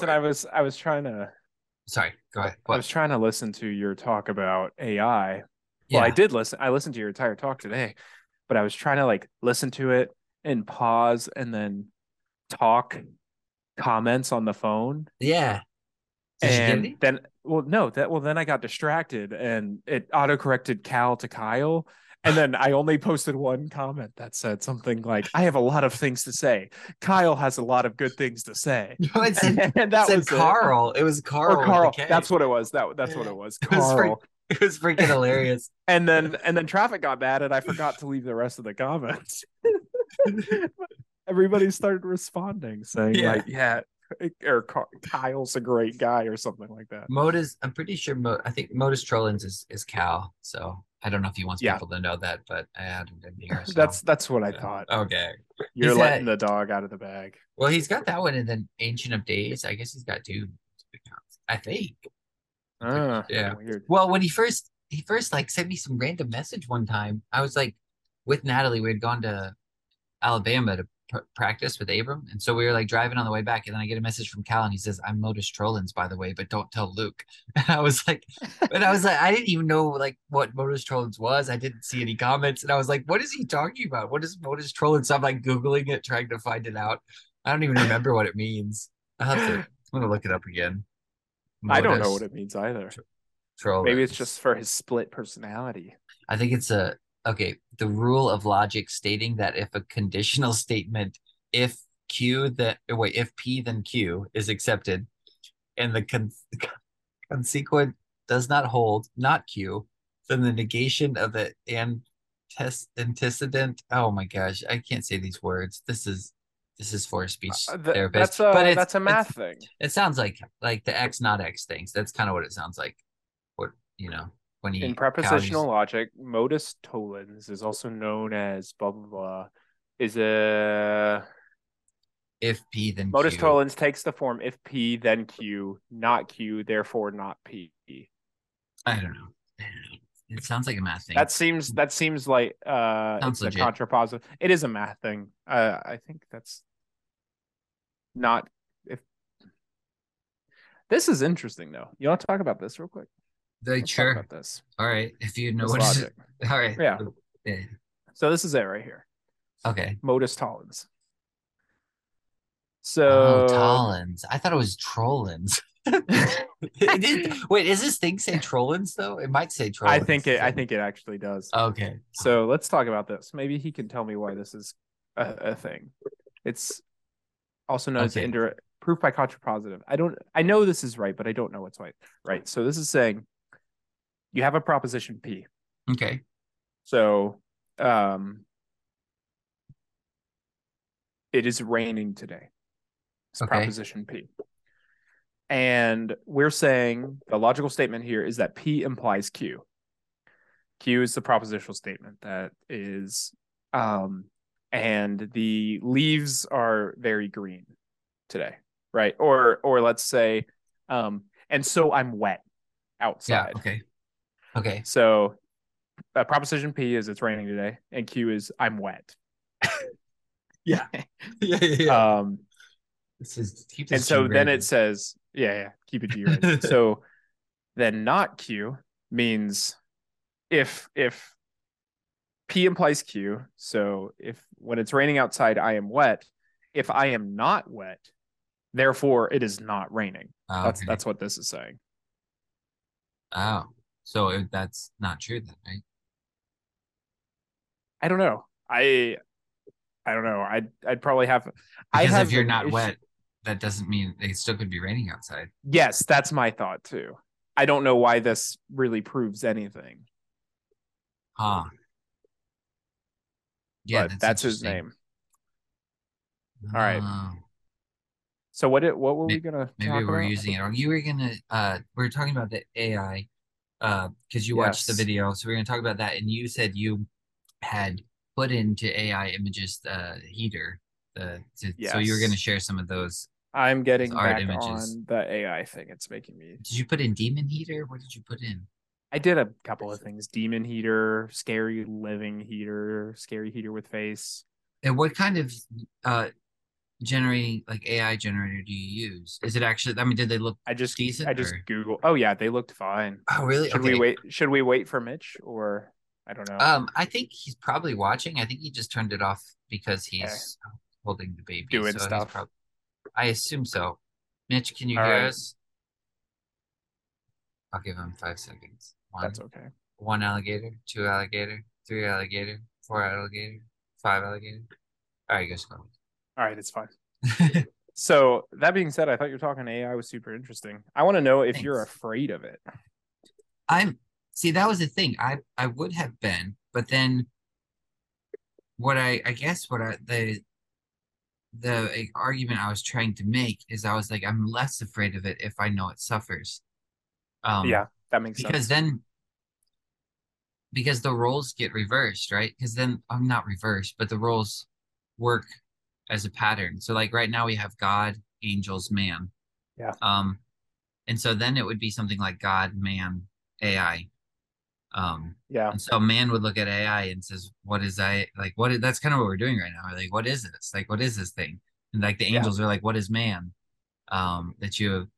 Jason, I was I was trying to Sorry, go ahead. I was trying to listen to your talk about AI. Yeah. Well, I did listen. I listened to your entire talk today, but I was trying to like listen to it and pause and then talk comments on the phone. Yeah. Did and then well no that well then I got distracted and it auto corrected Cal to Kyle. And then I only posted one comment that said something like, I have a lot of things to say. Kyle has a lot of good things to say. No, it said, and that it said was. Carl. It. was Carl. Or Carl. That's what it was. That that's what it was. It was Carl. It was freaking hilarious. and then and then traffic got bad and I forgot to leave the rest of the comments. Everybody started responding saying Yeah. like, yeah, or Kyle's a great guy or something like that. Modus, I'm pretty sure. Mo, I think Modus Trollins is is Cal. So I don't know if he wants Yeah. people to know that, but I added in here. so- That's that's what I thought. okay. You're He's letting at- the dog out of the bag. Well, he's got that one, and then Ancient of Days. I guess he's got two. I think. Ah, Yeah. Weird. Well, when he first he first like sent me some random message one time, I was like with Natalie. We had gone to Alabama to practice with Abram, and so we were like driving on the way back, and then I get a message from Cal, and he says, "I'm Modus Trollins, by the way, but don't tell Luke." And I was like, and I was like, I didn't even know like what Modus Trollins was. I didn't see any comments, and I was like, "What is he talking about? What is Modus Trollins?" So I'm like googling it, trying to find it out. I don't even remember what it means. I have to. I'm gonna look it up again. I don't know what it means either. Trollins. Maybe it's just for his split personality. I think it's a okay. The rule of logic stating that if a conditional statement, if Q that wait, if P then Q is accepted, and the con- consequent does not hold, not Q, then the negation of the antecedent. Oh my gosh, I can't say these words. This is this is for a speech Uh, th- therapist. that's a but it's, that's a math thing. It sounds like like the X not X things. That's kind of what it sounds like. What you know when you In propositional logic, modus tollens is also known as blah blah blah. Is a if P then modus Q. tollens takes the form if P then Q, not Q, therefore not P. I don't know. I don't know. It sounds like a math thing. That seems that seems like uh Sounds it's a contrapositive. It is a math thing. Uh I think that's not if this is interesting though. You want to talk about this real quick? Like, Let's sure. about this. All right. If you know This what. All right. Yeah. Yeah. So this is it right here. Okay. Modus tollens. So oh, Tollins. I thought it was Trollins. Wait, is this thing say Trollins though? It might say Trollins. I think it I think it actually does. Okay. So let's talk about this. Maybe he can tell me why this is a, a thing. It's also known as Okay. indirect proof by contrapositive. I don't I know this is right, but I don't know what's right. Right. So this is saying you have a proposition P. Okay. So um it is raining today. It's Okay. proposition P. And we're saying the logical statement here is that P implies Q. Q is the propositional statement that is um and the leaves are very green today, right? Or or let's say um and so I'm wet outside. Yeah. outside. Okay. Okay. So uh, proposition P is it's raining today, and Q is I'm wet. Yeah. yeah. Yeah. Um, this is keep and so then it says, yeah, yeah, keep it G rated. so then not Q means if if P implies Q. So if when it's raining outside, I am wet. If I am not wet, therefore it is not raining. Oh, That's that's what this is saying. Oh. So if that's not true then, right? I don't know. I I don't know. I'd I'd probably have. I Because have if you're not wet, that doesn't mean it still could be raining outside. Yes, that's my thought too. I don't know why this really proves anything. Huh. Yeah, but that's, his name. All right. So what Did, what were we gonna Maybe talk we're about? using it wrong. You were gonna uh we are talking about the AI uh because you watched the video. So we are gonna talk about that. And you said you had put into AI images the heater. The to, so you were gonna share some of those. I'm getting art back images. on the AI thing. It's making me. Did you put in demon heater? What did you put in? I did a couple of things: demon heater, scary living heater, scary heater with face. And what kind of uh generate like AI generator do you use? Is it actually? I mean, did they look? I just Decent, I just or- Google. Oh yeah, they looked fine. Oh, really? Should we wait? Should we wait for Mitch or I don't know. Um, I think he's probably watching. I think he just turned it off because he's holding the baby. Doing so stuff. I assume so. Mitch, can you All hear right. us? I'll give him five seconds. One, That's okay. one alligator, two alligator, three alligator, four alligator, five alligator. All right, go slow. All right, it's fine. So that being said, I thought you were talking AI was super interesting. I want to know if you're afraid of it. I'm see that was the thing. I I would have been, but then what I I guess what I the the argument I was trying to make is I was like I'm less afraid of it if I know it suffers. Um yeah, that makes because sense. Because then because the roles get reversed, right? Because then I'm not reversed, but the roles work as a pattern. So like right now we have God, angels, man. Yeah. Um, and so then it would be something like God, man, AI. Um, yeah, and so man would look at AI and says, "What is I like? What is that's kind of what we're doing right now? Like, what is this? Like, what is this thing?" And like the Yeah. angels are like, "What is man?" Um, that you have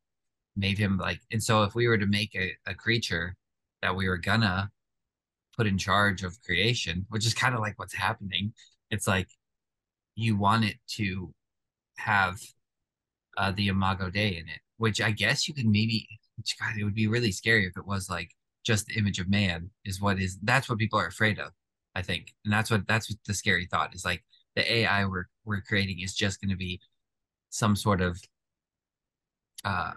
made him like. And so if we were to make a, a creature that we were gonna put in charge of creation, which is kind of like what's happening, it's like you want it to have uh, the Imago Dei in it, which I guess you could maybe. Which God, it would be really scary if it was like just the image of man is what is that's what people are afraid of i think and that's what that's what the scary thought is like the ai we're we're creating is just going to be some sort of uh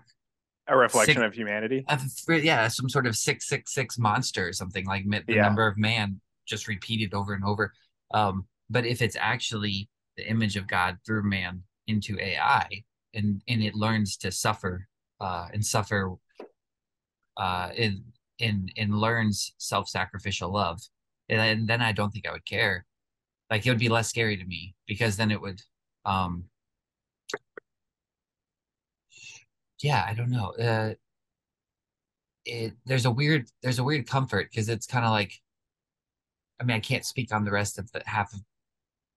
a reflection sick- of humanity. of- yeah some sort of 666 monster or something like the Yeah. number of man just repeated over and over um but if it's actually the image of god through man into ai and and it learns to suffer uh and suffer uh in and and learns self-sacrificial love. And then- then i don't think i would care. Like it would be less scary to me because then it would um yeah i don't know. Uh it there's a weird there's a weird comfort because it's kind of like i mean i can't speak on the rest of the half of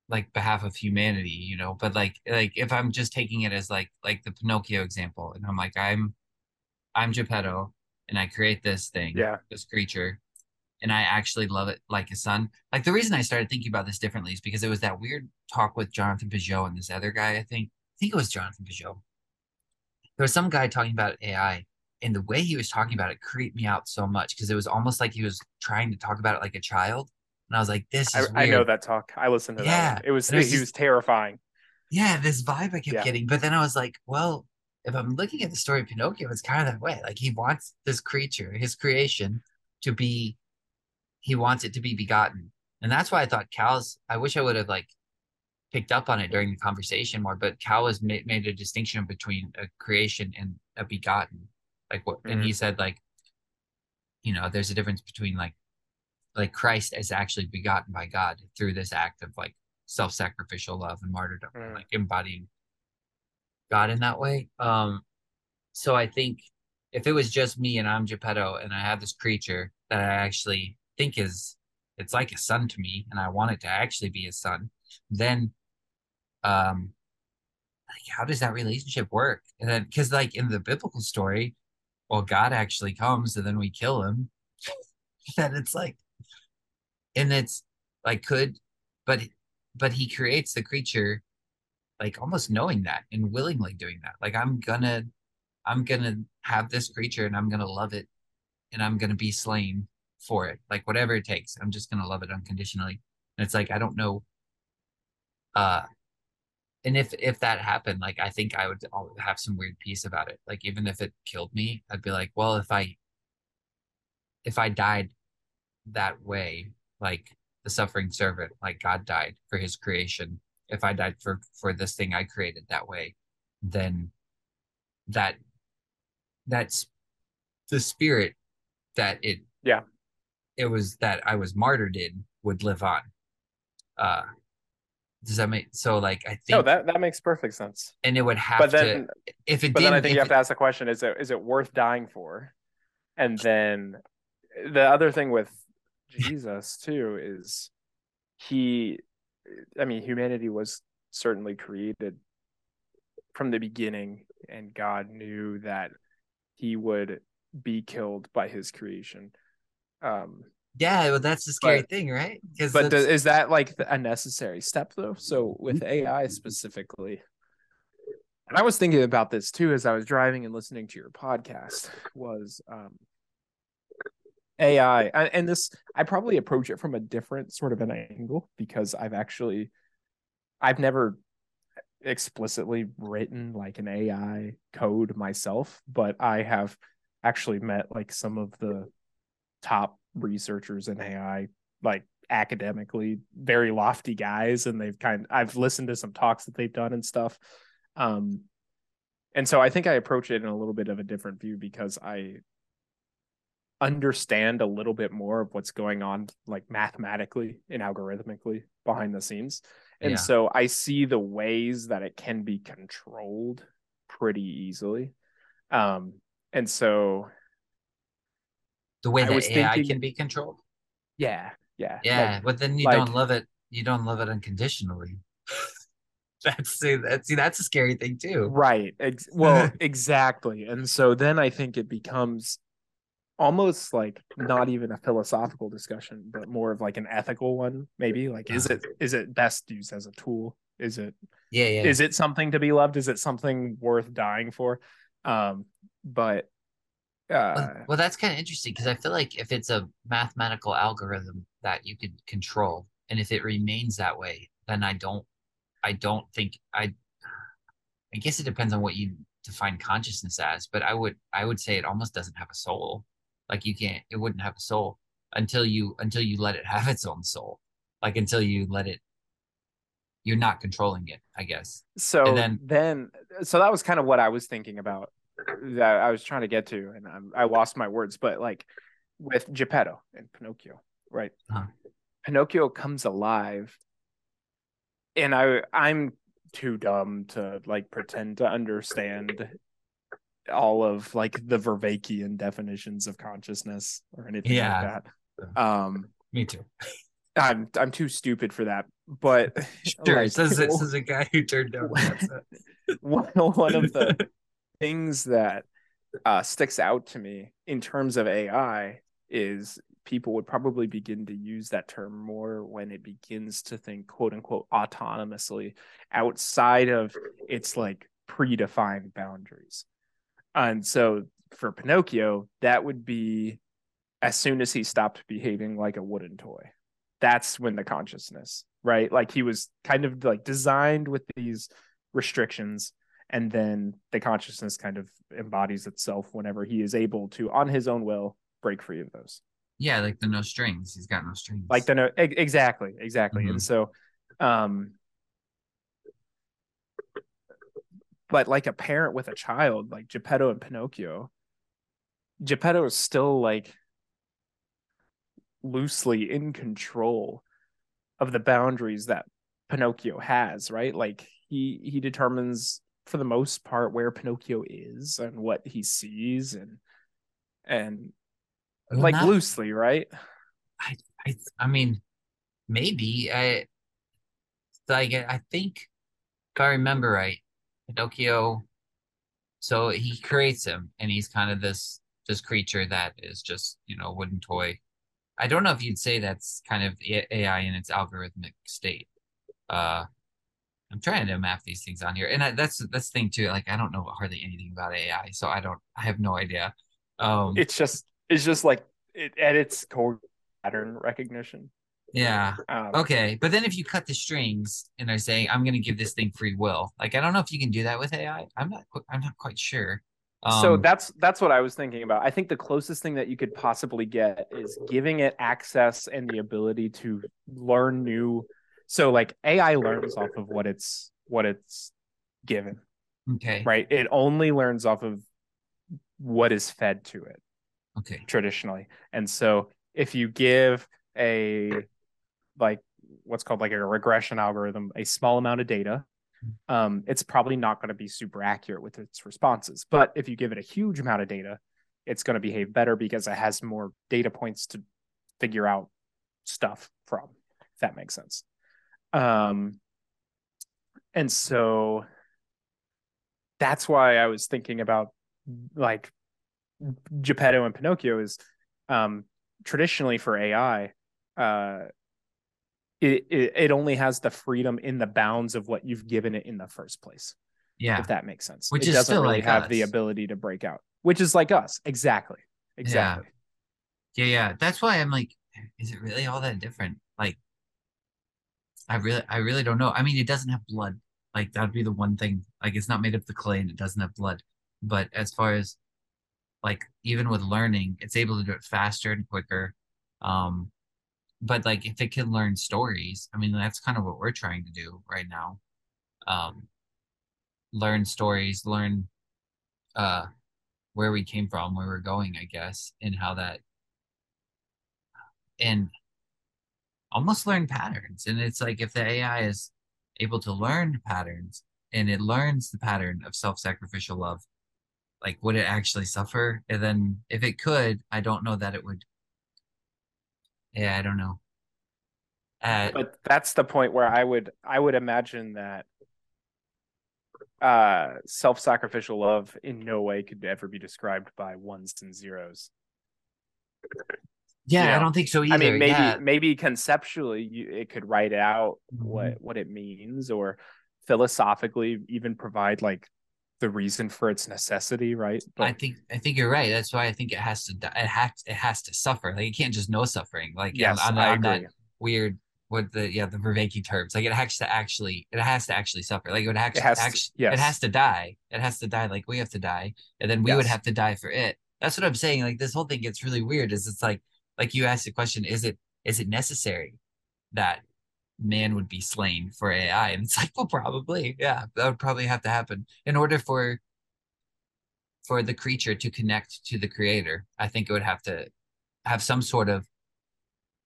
like behalf of humanity you know but like like if i'm just taking it as like like the pinocchio example and i'm like i'm i'm geppetto and i create this thing Yeah. this creature and i actually love it like a son like the reason i started thinking about this differently is because it was that weird talk with jonathan pageau and this other guy i think i think it was jonathan pageau there was some guy talking about ai and the way he was talking about it creeped me out so much because it was almost like he was trying to talk about it like a child and i was like this I, is I know that talk. I listened to that. Yeah, one. It was it was just- was terrifying. yeah, this vibe I kept Yeah. getting. But then I was like, well, if I'm looking at the story of Pinocchio, it's kind of that way. Like he wants this creature, his creation, to be, he wants it to be begotten. And that's why I thought Cal's, I wish I would have like picked up on it during the conversation more, but Cal has made, made a distinction between a creation and a begotten. Like what, and he mm-hmm. said like, you know, there's a difference between like, like Christ is actually begotten by God through this act of like self-sacrificial love and martyrdom, Mm. like embodying God in that way. Um, so I think if it was just me and I'm Geppetto and I have this creature that I actually think is it's like a son to me and I want it to actually be a son, then um like how does that relationship work? And then because like in the biblical story, well, God actually comes and then we kill him. then it's like and it's like could but but he creates the creature like almost knowing that and willingly doing that. Like i'm gonna i'm gonna have this creature and i'm gonna love it and i'm gonna be slain for it. Like whatever it takes i'm just gonna love it unconditionally. And it's like i don't know uh and if if that happened like i think i would have some weird peace about it. Like even if it killed me i'd be like well if i if i died that way like the suffering servant like god died for his creation if i died for for this thing i created that way then that that's the spirit that it Yeah. it was that i was martyred in would live on uh does that make so like i think No, that that makes perfect sense. and it would have But then, to if it but then I think you have it- to ask the question: Is it is it worth dying for? And then the other thing with Jesus too is he, I mean, humanity was certainly created from the beginning and God knew that he would be killed by his creation. Um Yeah, well, that's the scary But- thing, right? Because but does, is that like a necessary step though? So with AI specifically, and I was thinking about this too as I was driving and listening to your podcast was um, AI, and this I probably approach it from a different sort of an angle because I've actually I've never explicitly written like an AI code myself, but I have actually met like some of the top researchers in AI, like academically very lofty guys, and they've kind I've listened to some talks that they've done and stuff. Um and so I think I approach it in a little bit of a different view because I understand a little bit more of what's going on like mathematically and algorithmically behind the scenes. And Yeah. so I see the ways that it can be controlled pretty easily. Um and so the way I that AI thinking- can be controlled. yeah, yeah. Yeah, like- but then you like- don't love it. You don't love it unconditionally. that's see, that's see, that's a scary thing too. Right. Ex- well, exactly. And so then I think it becomes almost like not even a philosophical discussion, but more of like an ethical one, maybe. Like, is it is it best used as a tool? Is it Yeah, yeah. is it something to be loved? Is it something worth dying for? Um, but uh Well, well, that's kind of interesting because I feel like if it's a mathematical algorithm that you could control, and if it remains that way, then I don't, I don't think I. I guess it depends on what you define consciousness as, but I would, I would say it almost doesn't have a soul. Like you can't, it wouldn't have a soul until you, until you let it have its own soul. Like until you let it, you're not controlling it. I guess. so And then, then- so that was kind of what I was thinking about that I was trying to get to, and I'm, I lost my words, but like with Geppetto and Pinocchio, right? Uh-huh. Pinocchio comes alive, and I I'm too dumb to like pretend to understand all of like the Vervaekian definitions of consciousness or anything Yeah. like that. Um, Me too. I'm I'm too stupid for that, but Sure. like, says it says a guy who turned down. one one of the things that uh, sticks out to me in terms of AI is people would probably begin to use that term more when it begins to think quote unquote autonomously outside of its like predefined boundaries. And so for Pinocchio, that would be as soon as he stopped behaving like a wooden toy. That's when the consciousness, right? Like he was kind of like designed with these restrictions and then the consciousness kind of embodies itself whenever he is able to on his own will break free of those Yeah, like the no strings. He's got no strings. like the no exactly exactly and so um but like a parent with a child like geppetto and pinocchio geppetto is still like loosely in control of the boundaries that pinocchio has right? Like he he determines for the most part where pinocchio is and what he sees and and Well, like not- loosely right? I, I mean, maybe I like I think if I remember right, Pinocchio. So he creates him, and he's kind of this this creature that is just you know a wooden toy. I don't know if you'd say that's kind of AI in its algorithmic state. Uh, I'm trying to map these things on here, and I, that's that's the thing too. Like I don't know hardly anything about AI, so I don't. I have no idea. Um, it's just it's just like it, at its core pattern recognition yeah. um, Okay, but then if you cut the strings and are saying I'm going to give this thing free will, like I don't know if you can do that with AI. I'm not. I'm not quite sure. so Um, that's that's what i was thinking about i think the closest thing that you could possibly get is giving it access and the ability to learn new so like ai learns off of what it's what it's given okay. right it only learns off of what is fed to it Okay. traditionally. And so if you give a like what's called like a regression algorithm a small amount of data, um, it's probably not going to be super accurate with its responses. But if you give it a huge amount of data, it's going to behave better because it has more data points to figure out stuff from, if that makes sense. Um, and so that's why I was thinking about like Geppetto and Pinocchio is um, traditionally for AI, uh, it, it, it only has the freedom in the bounds of what you've given it in the first place. Yeah, if that makes sense. Which it doesn't still really like have us. the ability to break out, which is like us. Exactly. Exactly. yeah, yeah. That's why I'm like, is it really all that different? Like, I really, I really don't know. I mean, it doesn't have blood. Like that'd be the one thing. Like it's not made of the clay and it doesn't have blood. But as far as like even with learning, it's able to do it faster and quicker. Um, but like if it can learn stories, I mean that's kind of what we're trying to do right now. Um, learn stories, learn uh where we came from, where we're going, I guess, and how that and almost learn patterns. And it's like if the AI is able to learn patterns and it learns the pattern of self-sacrificial love, like would it actually suffer? And then if it could, I don't know that it would. Yeah, I don't know. Uh, but that's the point where I would I would imagine that uh self-sacrificial love in no way could ever be described by ones and zeros. yeah, you know, I don't think so either. I mean, maybe yeah. maybe conceptually you, it could write out Mhm. what what it means, or philosophically even provide like the reason for its necessity, right? I think I think you're right. That's why I think it has to die. It has it has to suffer. Like you can't just know suffering. Like yes, on, on, I on that agree. weird what the yeah the Vervaeke terms. Like it has to actually it has to actually suffer. Like it would actually It has to- yes. it has to die. It has to die like we have to die, and then we would have to die for it. That's what I'm saying. Like this whole thing gets really weird. Is it's like like you asked the question: Is it is it necessary that man would be slain for AI? And it's like, well, probably, yeah, that would probably have to happen in order for for the creature to connect to the creator. I think it would have to have some sort of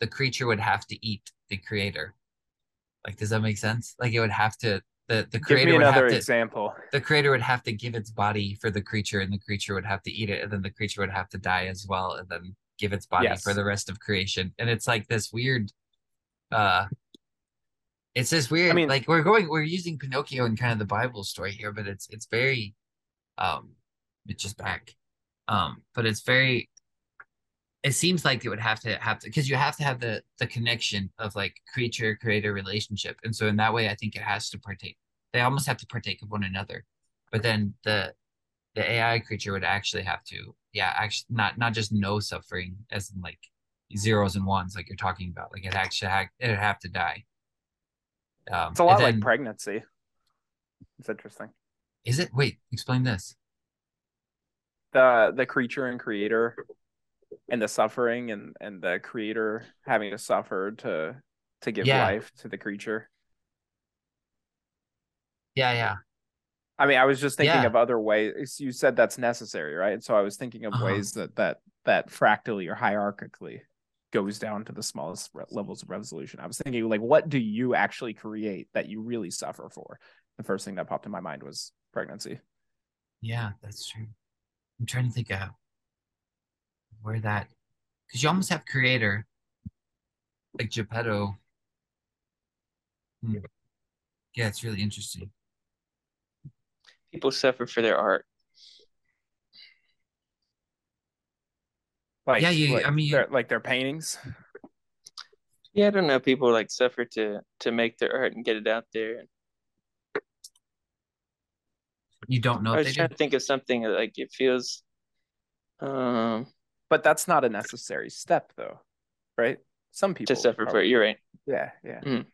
the creature would have to eat the creator. Like, does that make sense? Like, it would have to the the Give creator would another have to example. the creator would have to give its body for the creature, and the creature would have to eat it, and then the creature would have to die as well, and then give its body Yes. for the rest of creation. And it's like this weird, uh, it's this weird. I mean- like we're going, we're using Pinocchio and kind of the Bible story here, but it's it's very, um, it's just back, um, but it's very. It seems like it would have to have to because you have to have the the connection of like creature creator relationship, and so in that way, I think it has to partake. They almost have to partake of one another, but then the the AI creature would actually have to, yeah, actually not not just no suffering as in like zeros and ones like you're talking about. Like it actually ha- it'd have to die. Um, It's a lot and like pregnancy. It's interesting. Is it? Wait, explain this. The the creature and creator and the suffering and and the creator having to suffer to to give Yeah. life to the creature. Yeah, yeah, I mean, I was just thinking Yeah. of other ways. You said that's necessary, right? So I was thinking of Uh-huh. ways that that that fractally or hierarchically goes down to the smallest re- levels of resolution. I was thinking, like, what do you actually create that you really suffer for? The first thing that popped in my mind was pregnancy. yeah. That's true. I'm trying to think of where that because you almost have creator like Geppetto. Hmm. Yeah, it's really interesting. People suffer for their art. Like, Yeah, you- like I mean, their, like their paintings. Yeah, I don't know. People like suffer to to make their art and get it out there. You don't know I was trying do. to think of something that, like it feels. Um, But that's not a necessary step, though, right? Some people to suffer for it. You're right. Yeah, yeah. Mm.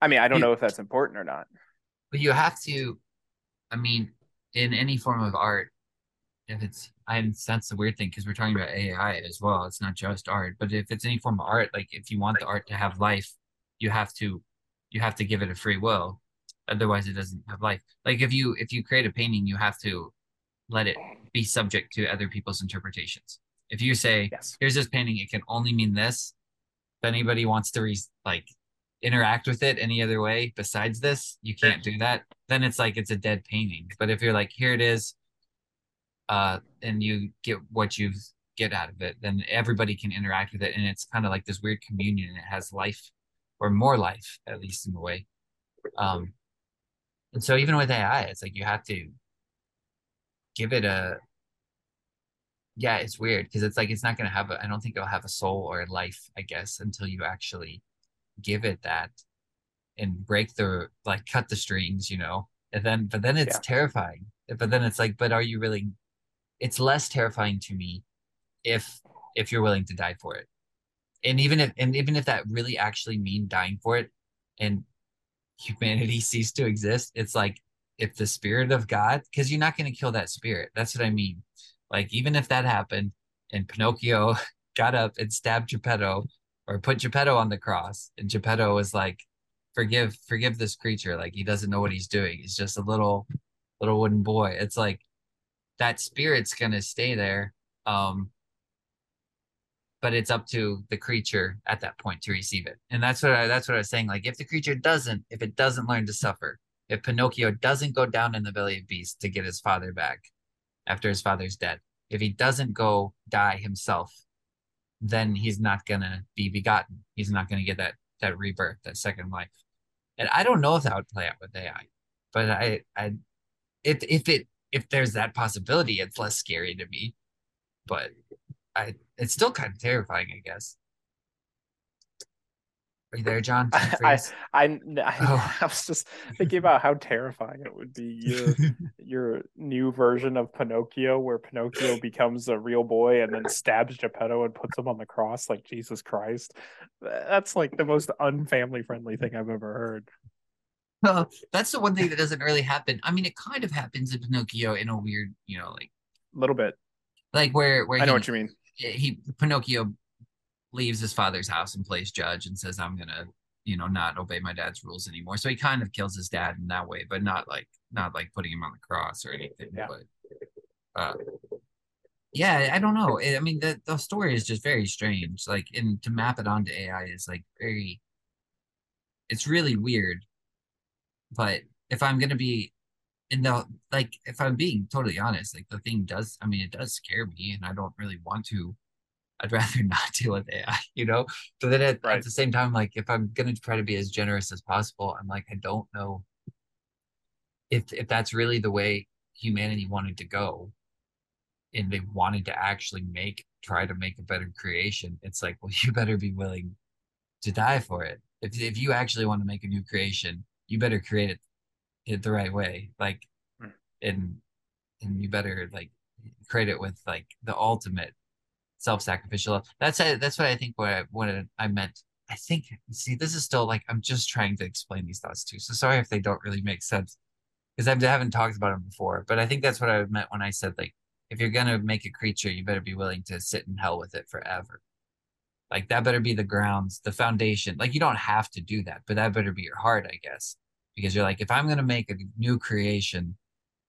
I mean, I don't You- know if that's important or not. But you have to, I mean, in any form of art, if it's, I that's the weird thing because we're talking about AI as well. It's not just art, but if it's any form of art, like if you want the art to have life, you have to, you have to give it a free will. Otherwise, it doesn't have life. Like if you if you create a painting, you have to let it be subject to other people's interpretations. If you say, Yes. here's this painting, it can only mean this. If anybody wants to re- like interact with it any other way besides this, you can't do that. Then it's like it's a dead painting. But if you're like, here it is, uh, and you get what you get out of it, then everybody can interact with it, and it's kind of like this weird communion. And it has life, or more life, at least in a way. Um, And so even with AI, it's like you have to give it a yeah, it's weird because it's like it's not gonna have a I don't think it'll have a soul or a life, I guess, until you actually give it that and break the like cut the strings, you know. And then but then it's Yeah. terrifying. But then it's like, but are you really it's less terrifying to me if if you're willing to die for it. And even if and even if that really actually mean dying for it and humanity ceased to exist, it's like if the spirit of God, because you're not going to kill that spirit. That's what I mean. Like even if that happened and Pinocchio got up and stabbed Geppetto or put Geppetto on the cross, and Geppetto was like, "Forgive, forgive this creature. Like he doesn't know what he's doing. He's just a little, little wooden boy." It's like that spirit's gonna stay there. Um, but it's up to the creature at that point to receive it. And that's what I that's what I was saying. Like if the creature doesn't, if it doesn't learn to suffer, if Pinocchio doesn't go down in the belly of beast to get his father back after his father's dead, if he doesn't go die himself, then he's not gonna be begotten. He's not gonna get that that rebirth, that second life. And I don't know if that would play out with AI, but I I if if it if there's that possibility, it's less scary to me. But I it's still kind of terrifying, I guess. Are you there, John? I. I, I, Oh. I was just thinking about how terrifying it would be your your new version of Pinocchio, where Pinocchio becomes a real boy and then stabs Geppetto and puts him on the cross like Jesus Christ. That's like the most unfamily friendly thing I've ever heard. That's the one thing that doesn't really happen. I mean, it kind of happens in Pinocchio in a weird, you know, like A little bit. like where where I know what you mean. he Pinocchio leaves his father's house and plays judge and says, "I'm gonna, you know, not obey my dad's rules anymore." So he kind of kills his dad in that way, but not like not like putting him on the cross or anything. Yeah. But uh, yeah, I don't know. I mean, the the story is just very strange. Like, and to map it onto AI is like very. It's really weird, but if I'm gonna be in the like, if I'm being totally honest, like the thing does. I mean, it does scare me, and I don't really want to. I'd rather not deal with AI, you know. But then at, Right. at the same time, like if I'm gonna try to be as generous as possible, I'm like, I don't know if if that's really the way humanity wanted to go, and they wanted to actually make try to make a better creation. It's like, well, you better be willing to die for it. If if you actually want to make a new creation, you better create it it the right way. Like, Hmm. and and you better like create it with like the ultimate self-sacrificial love. That's. That's what I think. What I, what I meant. I think. See, this is still like I'm just trying to explain these thoughts too. So sorry if they don't really make sense because I haven't talked about them before. But I think that's what I meant when I said like if you're gonna make a creature, you better be willing to sit in hell with it forever. Like that better be the grounds, the foundation. Like you don't have to do that, but that better be your heart, I guess. Because you're like, if I'm gonna make a new creation,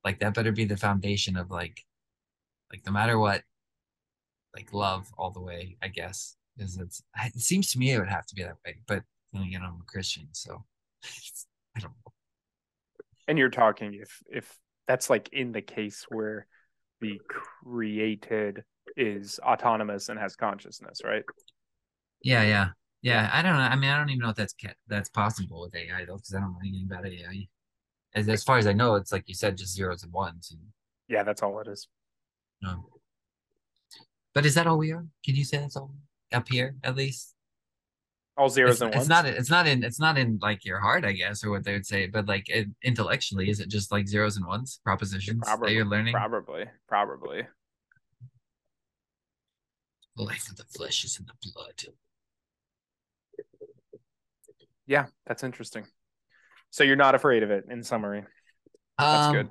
like that better be the foundation of like like no matter what, like love all the way, I guess. Because it's it seems to me it would have to be that way. But then again, I'm a Christian, so I don't know. And you're talking if if that's like in the case where the created is autonomous and has consciousness, right? Yeah, yeah, yeah. I don't know. I mean, I don't even know if that's that's possible with AI though, because I don't know anything about AI. As as far as I know, it's like you said, just zeros and ones. And, Yeah, that's all it is. no. But is that all we are? Can you say that's all up here at least? All zeros It's, and it's not. It's not in. It's not in like your heart, I guess, or what they would say. But like it, intellectually, is it just like zeros and ones propositions probably, that you're learning? Probably, probably. The life of the flesh is in the blood. Yeah, that's interesting. So you're not afraid of it, in summary. That's um, good.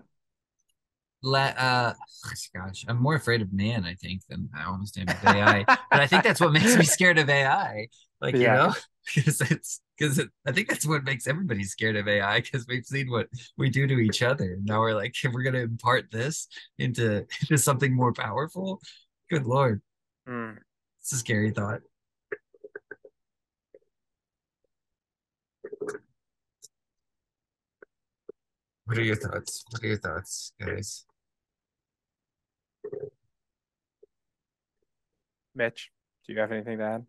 Uh, gosh, I'm more afraid of man, I think, than I almost am of AI. but I think that's what makes me scared of AI. Like Yeah. you know, because it's because it, I think that's what makes everybody scared of AI because we've seen what we do to each other. Now we're like, if we're gonna impart this into into something more powerful. Good lord, Mm. it's a scary thought. What are your thoughts? What are your thoughts, guys? Mitch, do you have anything to add?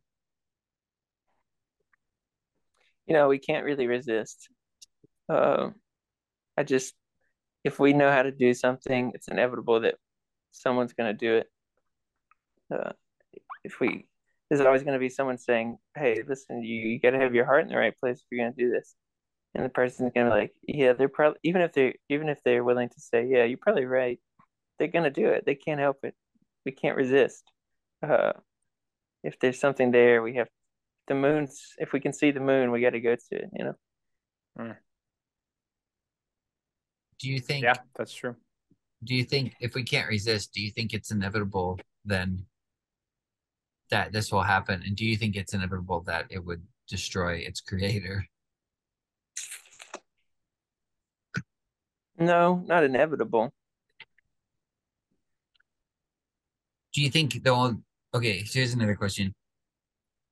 You know, we can't really resist. Uh, I just if we know how to do something, it's inevitable that someone's going to do it. Uh, if we, there's always going to be someone saying, "Hey, listen, you, you got to have your heart in the right place if you're going to do this," and the person's going to be like, "Yeah, they're probably even if they're even if they're willing to say, yeah, you're probably right, they're going to do it. They can't help it. We can't resist. Uh, if there's something there, we have the moon's. If we can see the moon, we got to go to it. You know." Mm. Do you think? Yeah, that's true. Do you think if we can't resist, do you think it's inevitable then that this will happen? And do you think it's inevitable that it would destroy its creator? No, not inevitable. Do you think the only, okay, here's another question.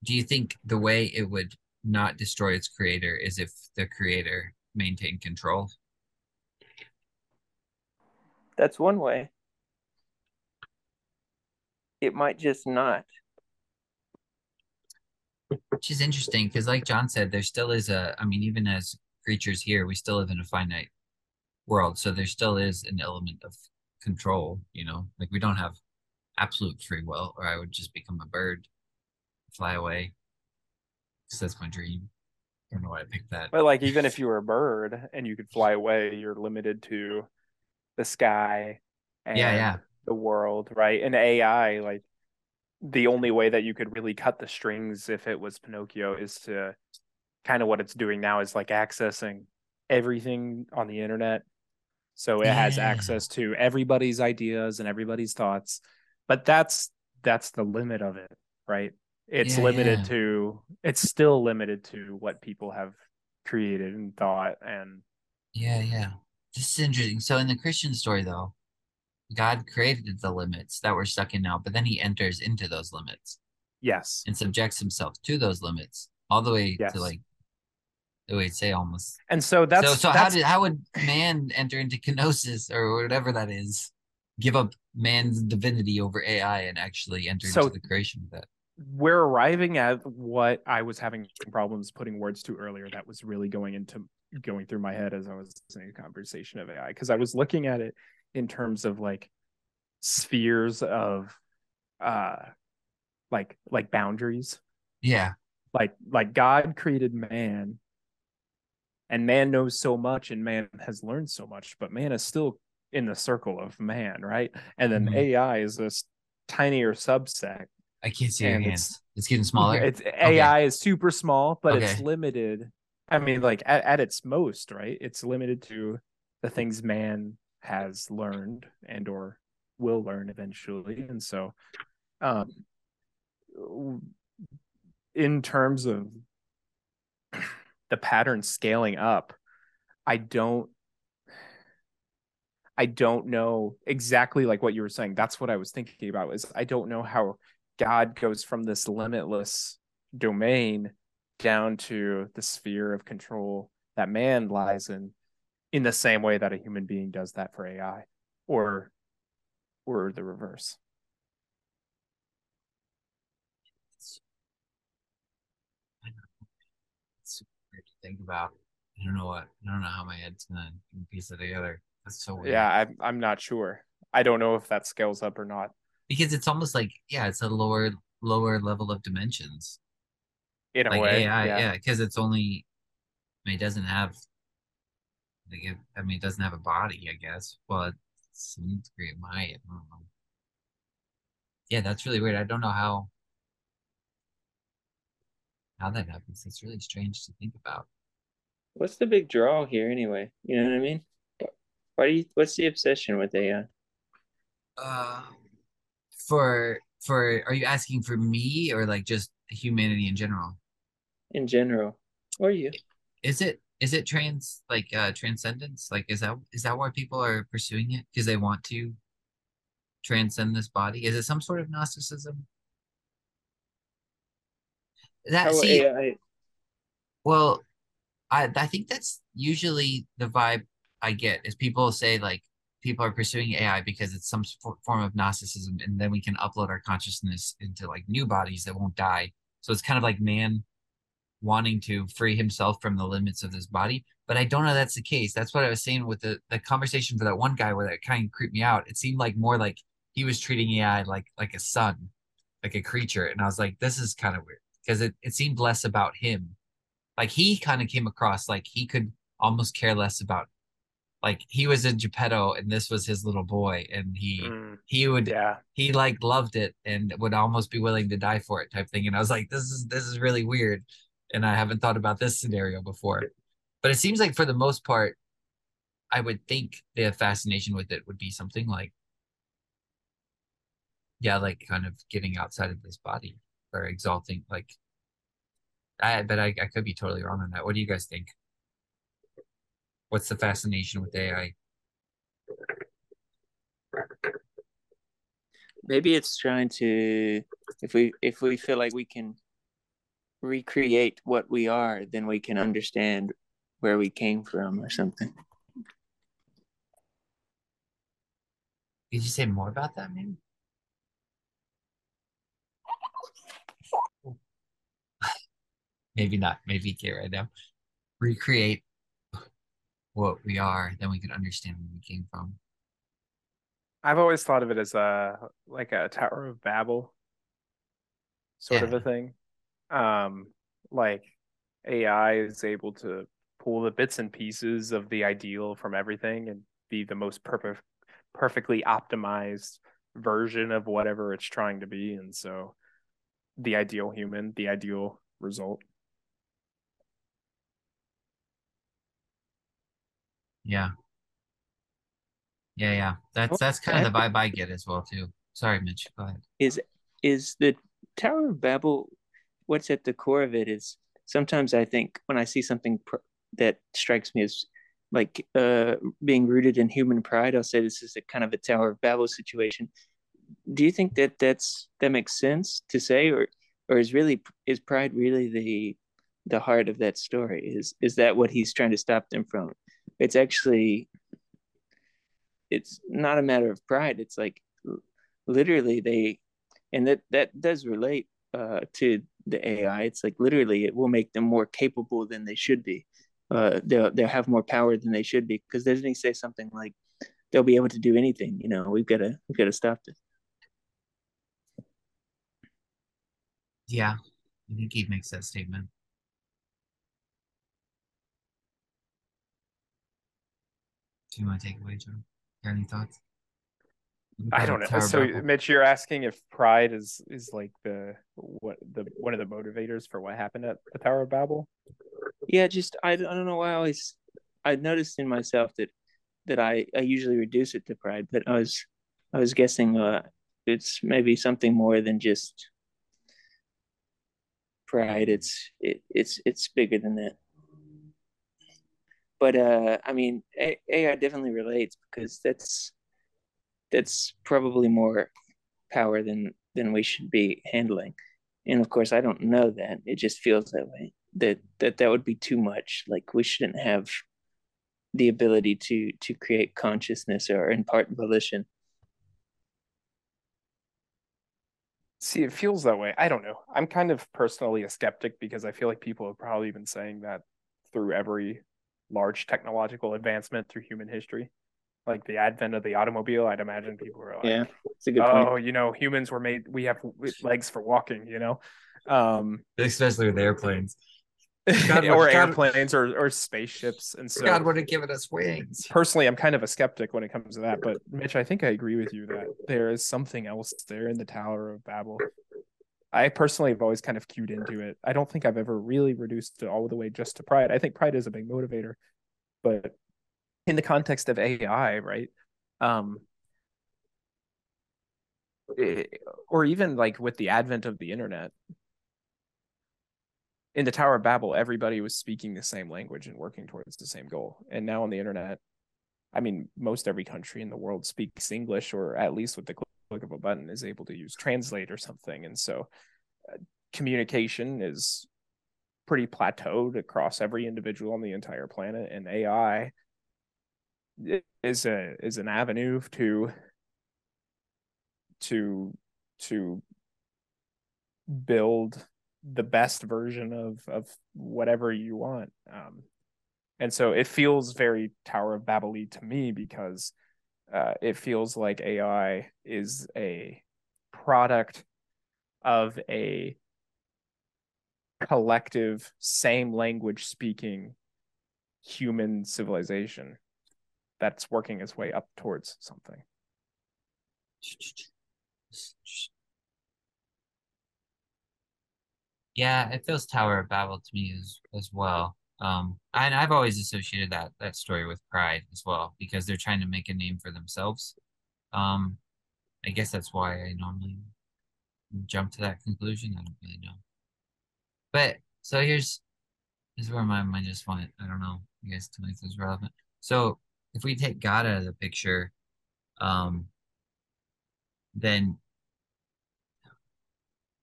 Do you think the way it would not destroy its creator is if the creator maintained control? That's one way. It might just not. Which is interesting because, like John said, there still is a, I mean, even as creatures here, we still live in a finite world. So there still is an element of control, you know, like we don't have absolute free will, or I would just become a bird, fly away. Because that's my dream. I don't know why I picked that. But like even if you were a bird and you could fly away, you're limited to the sky and Yeah, yeah. the world, right? And AI, like the only way that you could really cut the strings if it was Pinocchio is to kind of what it's doing now is like accessing everything on the internet. So it has access to everybody's ideas and everybody's thoughts. But that's that's the limit of it, right? It's Yeah, limited yeah. to it's still limited to what people have created and thought and Yeah, yeah. This is interesting. So in the Christian story, though, God created the limits that we're stuck in now, but then he enters into those limits yes. and subjects himself to those limits all the way Yes. to like way say almost. And so that's so so how did how would man enter into kenosis or whatever that is? Give up man's divinity over AI and actually enter So- into the creation of that. we're arriving at what I was having problems putting words to earlier. That was really going into going through my head as I was listening to conversation of AI because I was looking at it in terms of like spheres of uh like like boundaries. Yeah. Like like God created man and man knows so much and man has learned so much, but man is still in the circle of man, right? And then Mhm. AI is this tinier subset I can't see your hands. it's- It's, getting smaller. It's AI is super small, but it's limited. I mean, like at, at its most, right? It's limited to the things man has learned and or will learn eventually. And so um in terms of the pattern scaling up, I don't I don't know exactly like what you were saying. That's what I was thinking about is I don't know how God goes from this limitless domain down to the sphere of control that man lies in in the same way that a human being does that for AI or or the reverse. It's weird to think about. I don't know what. I don't know how my head's gonna piece it together. That's so weird. Yeah, I'm I'm not sure. I don't know if that scales up or not. because it's almost like yeah, it's a lower lower level of dimensions. In a like way. AI, yeah. yeah, because it's only. I mean, it doesn't have. Like, it, I mean, it doesn't have a body, I guess. Well, some degree it might. I don't know. Yeah, that's really weird. I don't know how. How that happens. It's really strange to think about. What's the big draw here anyway? You know what I mean? Why do you? What's the obsession with AI? Uh, for for are you asking for me or like just humanity in general? in general? Or you? Is it is it trans like uh transcendence? Like is that is that why people are pursuing it? Because they want to transcend this body? Is it some sort of Gnosticism? That see, AI? well, I I think that's usually the vibe I get is people say like people are pursuing AI because it's some form of Gnosticism, and then we can upload our consciousness into like new bodies that won't die. So it's kind of like man wanting to free himself from the limits of this body. But I don't know that's the case. That's what I was saying with the, the conversation for that one guy where that kind of creeped me out. It seemed like more like he was treating AI like like a son, like a creature. And I was like, this is kind of weird because it, it seemed less about him. Like he kind of came across like he could almost care less about like he was in Geppetto and this was his little boy and he Mm, he would yeah. he like loved it and would almost be willing to die for it type thing and i was like this is this is really weird and i haven't thought about this scenario before but it seems like for the most part i would think the fascination with it would be something like yeah like kind of getting outside of this body or exalting like i but I, I could be totally wrong on that what do you guys think what's the fascination with ai Maybe it's trying to if we if we feel like we can recreate what we are, then we can understand where we came from or something. Could you say more about that, maybe? Maybe not. Maybe you can't right now. Recreate what we are, then we can understand where we came from. I've always thought of it as a like a Tower of Babel sort of a thing. Um, like AI is able to pull the bits and pieces of the ideal from everything and be the most perfect, perfectly optimized version of whatever it's trying to be. And so the ideal human, the ideal result. Yeah. Yeah, yeah. That's that's kind of the vibe I get as well too. Sorry, Mitch. Go ahead. Is is the Tower of Babel what's at the core of it is sometimes I think when I see something pr- that strikes me as like uh being rooted in human pride, I'll say this is a kind of a Tower of Babel situation. Do you think that that's that makes sense to say or or is really is pride really the the heart of that story? Is is that what he's trying to stop them from? It's actually it's not a matter of pride. It's like literally they and that that does relate uh to the AI. It's like literally it will make them more capable than they should be. Uh they'll they'll have more power than they should be because doesn't he say something like they'll be able to do anything, you know, we've got to we've got to stop this. Yeah. I think he makes that statement. Do you want to take away, Joe? Got any thoughts? I don't know. So Babel. Mitch, you're asking if pride is is like the what the one of the motivators for what happened at the Tower of Babel? Yeah, just I, I don't know why I always I noticed in myself that that I I usually reduce it to pride, but I was I was guessing uh it's maybe something more than just pride. It's it, it's it's bigger than that. But uh I mean AI definitely relates because that's that's probably more power than than we should be handling. And of course I don't know that. It just feels that way. That that that would be too much. Like we shouldn't have the ability to to create consciousness or impart volition. See, it feels that way. I don't know. I'm kind of personally a skeptic because I feel like people have probably been saying that through every large technological advancement through human history. Like the advent of the automobile, I'd imagine people were like, Yeah, it's a good point. "Oh, you know, humans were made. We have legs for walking." You know, um, Especially with airplanes. God, or God- airplanes or or spaceships. And so, God would have given us wings. personally, I'm kind of a skeptic when it comes to that. But Mitch, I think I agree with you that there is something else there in the Tower of Babel. I personally have always kind of cued into it. I don't think I've ever really reduced it all the way just to pride. I think pride is a big motivator, but in the context of AI, right? Um, eh, or even like with the advent of the internet, in the Tower of Babel, everybody was speaking the same language and working towards the same goal. And now on the internet, I mean, most every country in the world speaks English, or at least with the click of a button is able to use Translate or something. And so, uh, communication is pretty plateaued across every individual on the entire planet, and AI is a is an avenue to to to build the best version of of whatever you want um and so it feels very tower of babel to me because uh, it feels like ai is a product of a collective same language speaking human civilization that's working its way up towards something Yeah, it feels Tower of Babel to me as as well. Um, and I've always associated that that story with pride as well because they're trying to make a name for themselves. Um, I guess that's why I normally jump to that conclusion. I don't really know. But so here's this is where my mind just went. I don't know. Guys tell me if this is relevant. So if we take God out of the picture, um, then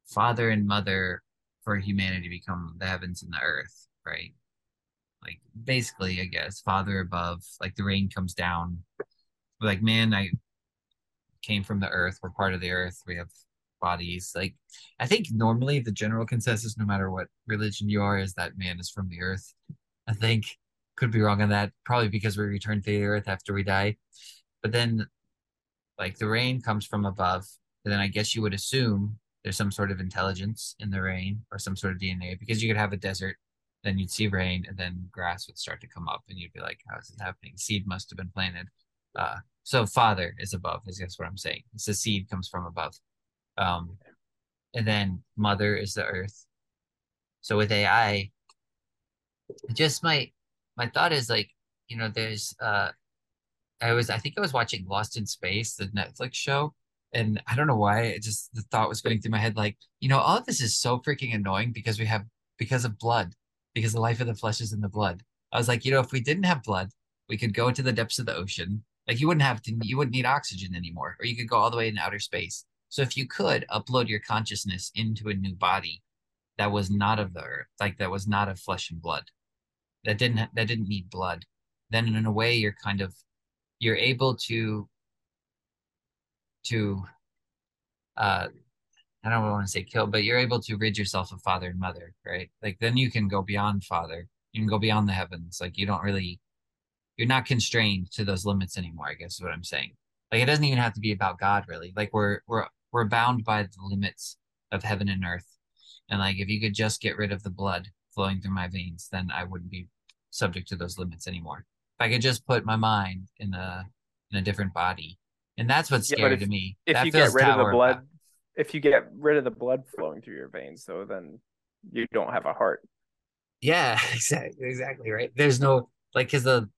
father and mother for humanity become the heavens and the earth, right? Like basically, I guess, father above, like the rain comes down. Like man, I came from the earth. We're part of the earth. We have bodies. Like I think normally the general consensus, no matter what religion you are, is that man is from the earth. I think could be wrong on that. Probably because we return to the earth after we die. But then like the rain comes from above, and then I guess you would assume there's some sort of intelligence in the rain or some sort of DNA because you could have a desert, then you'd see rain, and then grass would start to come up, and you'd be like, "How is this happening? Seed must have been planted." Uh, so Father is above, is guess what I'm saying. It's the seed comes from above, um, and then Mother is the earth. So with AI, just my my thought is like, you know, there's uh, I was I think I was watching Lost in Space, the Netflix show, and I don't know why, it just the thought was going through my head like, you know, all of this is so freaking annoying because we have because of blood, because the life of the flesh is in the blood. I was like, you know, if we didn't have blood, we could go into the depths of the ocean. Like you wouldn't have to, you wouldn't need oxygen anymore, or you could go all the way in outer space. So if you could upload your consciousness into a new body that was not of the earth, like that was not of flesh and blood, that didn't that didn't need blood, then in a way you're kind of you're able to to uh I don't want to say kill, but you're able to rid yourself of father and mother, right? Like then you can go beyond father. You can go beyond the heavens. Like you don't really you're not constrained to those limits anymore, I guess is what I'm saying. Like it doesn't even have to be about God really. Like we're we're we're bound by the limits of heaven and earth. And like if you could just get rid of the blood flowing through my veins, then I wouldn't be subject to those limits anymore. If I could just put my mind in a in a different body, and that's what's scary yeah, if, to me. If that you get rid of the blood, if you get rid of the blood flowing through your veins, so then you don't have a heart. Yeah, exactly, exactly right. There's no like because the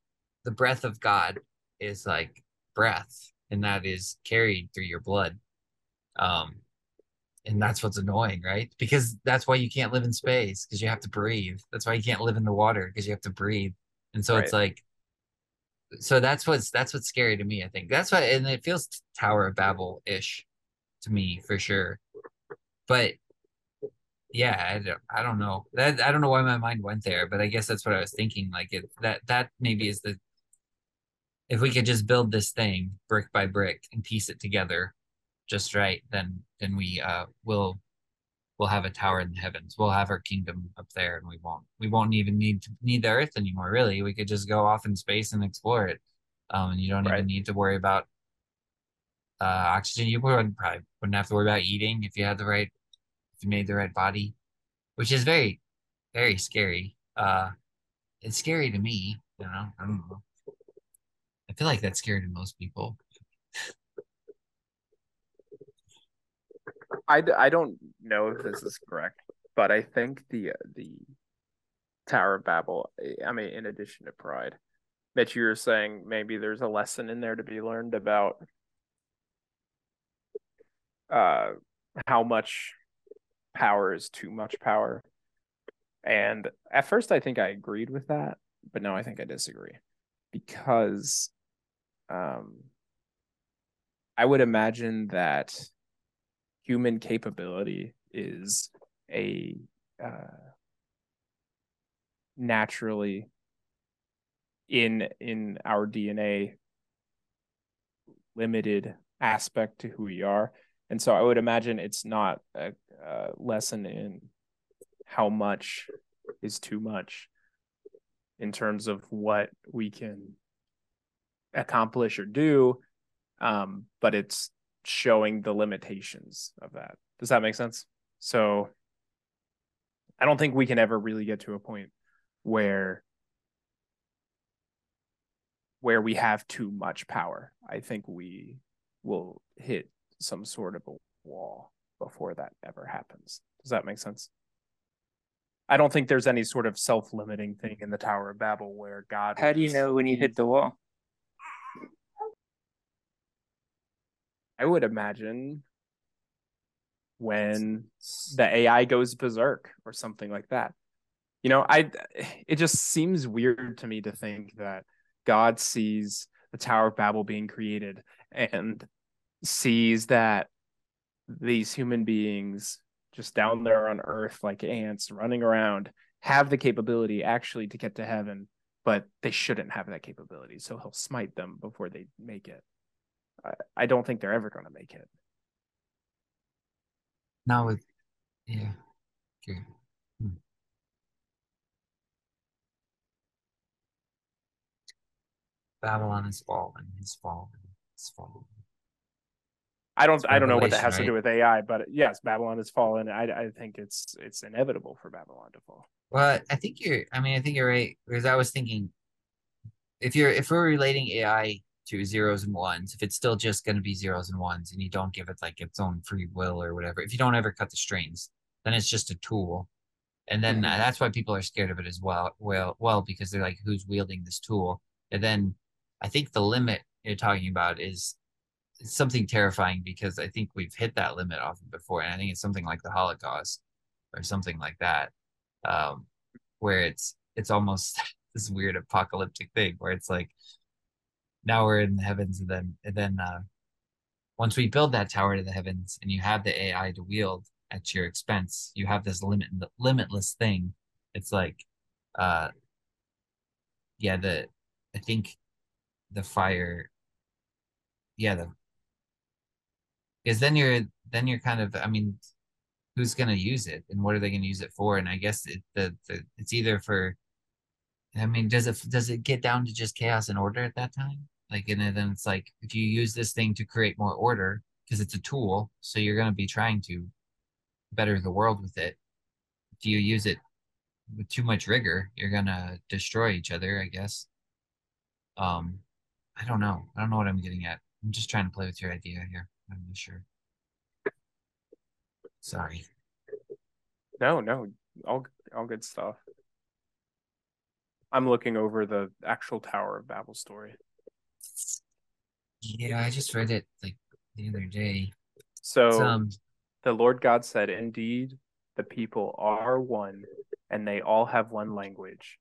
the breath of God is like breath, and that is carried through your blood. Um, and that's what's annoying, right? Because that's why you can't live in space because you have to breathe. That's why you can't live in the water because you have to breathe. And so right. it's like so that's what's that's what's scary to me. I think that's why, and it feels Tower of Babel ish to me for sure. But yeah, I don't, I don't know that I don't know why my mind went there, but I guess that's what I was thinking. Like it that that maybe is the if we could just build this thing brick by brick and piece it together just right, then then we uh will we'll have a tower in the heavens. We'll have our kingdom up there, and we won't we won't even need to need the earth anymore. Really, we could just go off in space and explore it, um, and you don't right. even need to worry about uh, oxygen. You wouldn't probably wouldn't have to worry about eating if you had the right if you made the right body, which is very very scary. Uh, it's scary to me. You know, I don't know. I feel like that's scary to most people. I, I don't know if this is correct, but I think the the Tower of Babel. I mean, in addition to pride, Mitch, you were saying maybe there's a lesson in there to be learned about uh, how much power is too much power. And at first, I think I agreed with that, but now I think I disagree because um, I would imagine that human capability is a uh, naturally in in our DNA limited aspect to who we are. And so I would imagine it's not a, a lesson in how much is too much in terms of what we can accomplish or do um, but it's showing the limitations of that. Does that make sense? So i don't think we can ever really get to a point where where we have too much power. I think we will hit some sort of a wall before that ever happens does that make sense I don't think there's any sort of self-limiting thing in the Tower of Babel where God. How do you know when you hit the wall? I would imagine when the AI goes berserk or something like that. You know, I it just seems weird to me to think that God sees the Tower of Babel being created and sees that these human beings just down there on earth like ants running around have the capability actually to get to heaven but they shouldn't have that capability so he'll smite them before they make it i, I don't think they're ever going to make it now with, yeah. Okay. Hmm. Babylon is fallen, is fallen, is fallen. I don't i don't know what that has to do with ai but yes babylon has fallen i i think it's it's inevitable for babylon to fall Well, I think you're, I mean, I think you're right. Because I was thinking if you're, if we're relating AI to zeros and ones, if it's still just going to be zeros and ones and you don't give it like its own free will or whatever, if you don't ever cut the strings, then it's just a tool. And then Mhm. that's why people are scared of it as well. Well, well, because they're like, who's wielding this tool? And then I think the limit you're talking about is it's something terrifying because I think we've hit that limit often before. And I think it's something like the Holocaust or something like that. Um, where it's it's almost this weird apocalyptic thing where it's like now we're in the heavens and then and then uh once we build that tower to the heavens and you have the AI to wield at your expense, you have this limit limitless thing. It's like uh yeah, the I think the fire yeah, the because then you're then you're kind of I mean, who's gonna use it and what are they gonna use it for? And I guess it the, the it's either for I mean, does it does it get down to just chaos and order at that time? Like, and then it's like if you use this thing to create more order because it's a tool, so you're going to be trying to better the world with it. If you use it with too much rigor, you're going to destroy each other, I guess. Um, I don't know. I don't know what I'm getting at. I'm just trying to play with your idea here. I'm not sure. Sorry. no no all all good stuff i'm looking over the actual tower of babel story Yeah, I just read it like the other day. so um, the Lord God said, Indeed, the people are one, and they all have one language.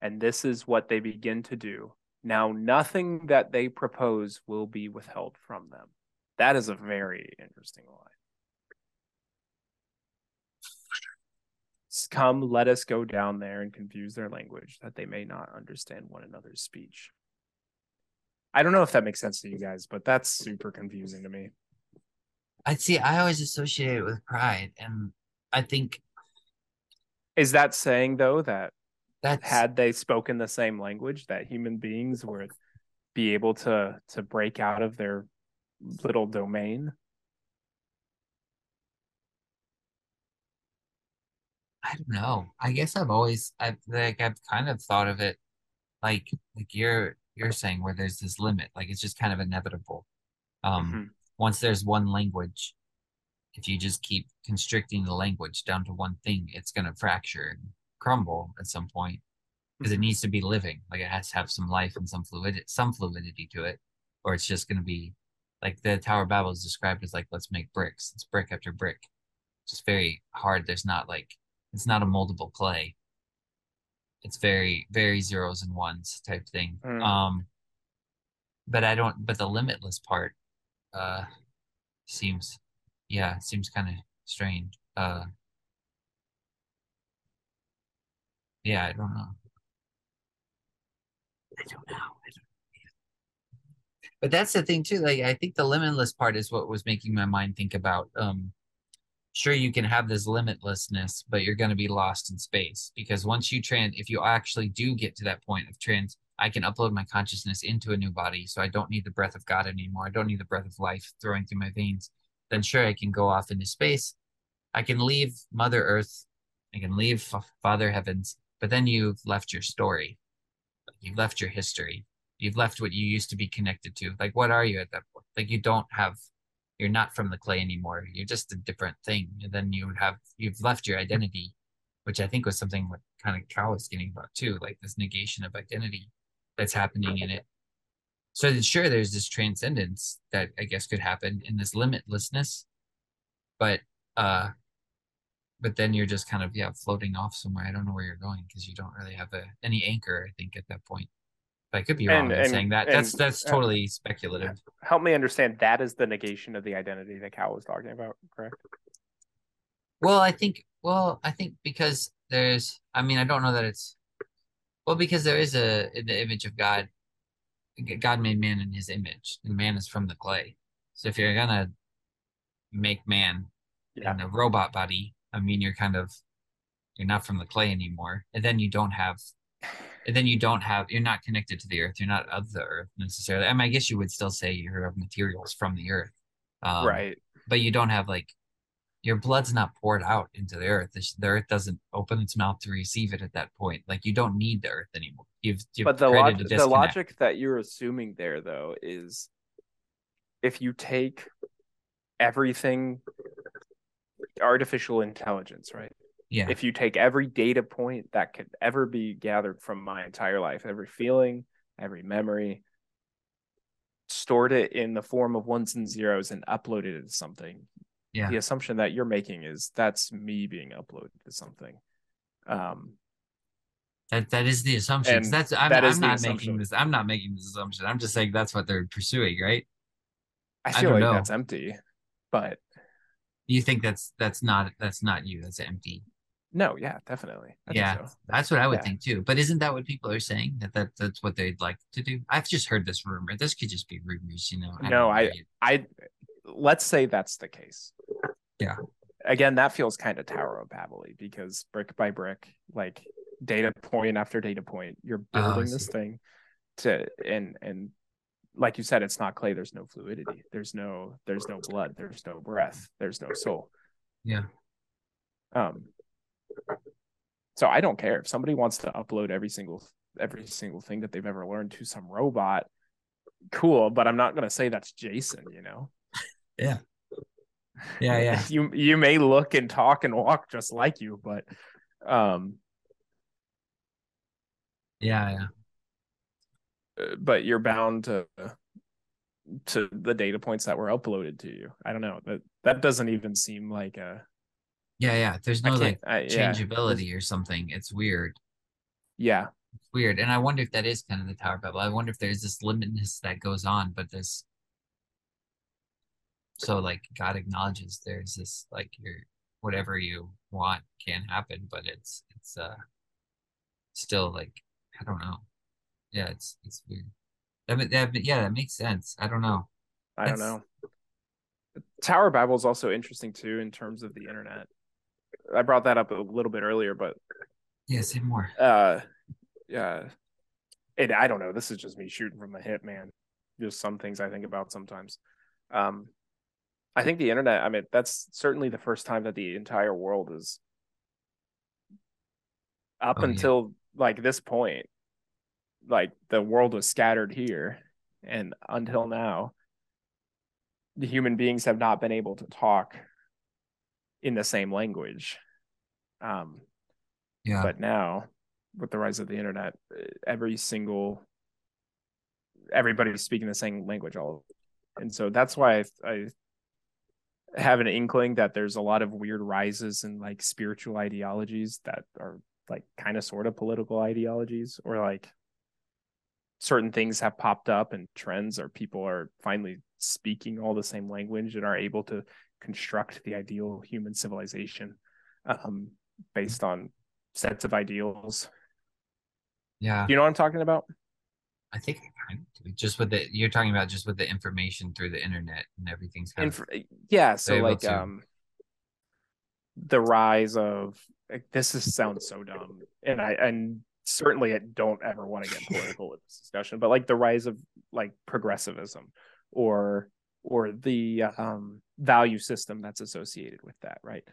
And this is what they begin to do. Now, nothing that they propose will be withheld from them. That is a very interesting line. Come, let us go down there and confuse their language, that they may not understand one another's speech. I don't know if that makes sense to you guys, but that's super confusing to me. I'd see. I always associate it with pride, and I think Is that saying, though, that that's had they spoken the same language that human beings would be able to to break out of their little domain I don't know. I guess I've always I've like I've kind of thought of it like like you're you're saying where there's this limit, like it's just kind of inevitable. Um, Mhm. once there's one language, if you just keep constricting the language down to one thing, it's gonna fracture and crumble at some point because it needs to be living. Like it has to have some life and some fluid some fluidity to it, or it's just gonna be like the Tower of Babel is described as like let's make bricks. It's brick after brick. It's just very hard. There's not like it's not a moldable clay. It's very very zeros and ones type thing. Mm. Um, but I don't. But the limitless part, uh, seems, yeah, seems kind of strange. Uh, yeah, I don't know. I don't know. I don't but that's the thing too. Like I think the limitless part is what was making my mind think about um sure you can have this limitlessness, but you're going to be lost in space because once you trans, if you actually do get to that point of trans, I can upload my consciousness into a new body, so I don't need the breath of God anymore. I don't need the breath of life throwing through my veins. Then sure, I can go off into space. I can leave Mother Earth. I can leave Father Heavens, but then you've left your story. You've left your history. You've left what you used to be connected to. Like, what are you at that point? Like, you don't have you're not from the clay anymore. You're just a different thing. And then you have you've left your identity, which I think was something what kind of Cal was getting about too, like this negation of identity that's happening in it. So sure, there's this transcendence that I guess could happen in this limitlessness, but uh, but then you're just kind of yeah floating off somewhere. I don't know where you're going because you don't really have a any anchor. I think at that point. But I could be wrong and, in and, saying that. that's that's totally uh, speculative. Help me understand. That is the negation of the identity that Cal was talking about, correct? Well, I think. Well, I think because there's. I mean, I don't know that it's. Well, because there is a in the image of God. God made man in His image, and man is from the clay. So if you're gonna make man yeah. in a robot body, I mean, you're kind of you're not from the clay anymore, and then you don't have and then you don't have you're not connected to the earth you're not of the earth necessarily. I mean i guess you would still say you're of materials from the earth um, right. but you don't have like your blood's not poured out into the earth. The, earth doesn't open its mouth to receive it at that point. Like you don't need the earth anymore. You've, you've but the, log- the logic that you're assuming there though is if you take everything artificial intelligence right yeah. If you take every data point that could ever be gathered from my entire life, every feeling, every memory, stored it in the form of ones and zeros and uploaded it to something. Yeah. The assumption that you're making is that's me being uploaded to something. Um that that is the assumption. That's I'm, that I'm not making this. I'm not making this assumption. I'm just saying that's what they're pursuing, right? I feel I like know. that's empty, but you think that's that's not that's not you. That's empty. No, yeah, definitely. I yeah, so. that's what I would yeah. think too. But isn't that what people are saying that, that that's what they'd like to do? I've just heard this rumor. This could just be rumors, you know. I no, I, I, let's say that's the case. Yeah. Again, that feels kind of Tower of Babel because brick by brick, like data point after data point, you're oh, building oh, this thing to and and like you said, it's not clay. There's no fluidity. There's no there's no blood. There's no breath. There's no soul. Yeah. Um, so I don't care if somebody wants to upload every single every single thing that they've ever learned to some robot. Cool, but I'm not going to say that's Jason, you know. Yeah. Yeah, yeah. you you may look and talk and walk just like you, but um yeah, yeah. Uh, but you're bound to to the data points that were uploaded to you. I don't know. That that doesn't even seem like a yeah, yeah. There's no like I, changeability yeah. or something. It's weird. Yeah. It's weird. And I wonder if that is kind of the Tower Babel. I wonder if there's this limitness that goes on, but this so like God acknowledges there's this like your whatever you want can happen, but it's it's uh still like I don't know. Yeah, it's it's weird. That, that yeah, that makes sense. I don't know. I don't know. Tower Babel is also interesting too in terms of the internet. I brought that up a little bit earlier, but yeah, say more. Uh, yeah, and I don't know. This is just me shooting from the hip, man. Just some things I think about sometimes. Um, I think the internet. I mean, that's certainly the first time that the entire world is up oh, until yeah. like this point. Like the world was scattered here, and until now, the human beings have not been able to talk in the same language. Um, yeah. But now, with the rise of the internet, every single everybody's speaking the same language all, and so that's why I, I have an inkling that there's a lot of weird rises in like spiritual ideologies that are like kind of sort of political ideologies or like certain things have popped up and trends or people are finally speaking all the same language and are able to construct the ideal human civilization um, based on sets of ideals. Yeah. Do you know what I'm talking about? I think just with the you're talking about just with the information through the internet and everything's kind Inf- of yeah. So like to... um, the rise of like, this is, sounds so dumb, and I and certainly I don't ever want to get political with this discussion, but like the rise of like progressivism or or the um, value system that's associated with that, right?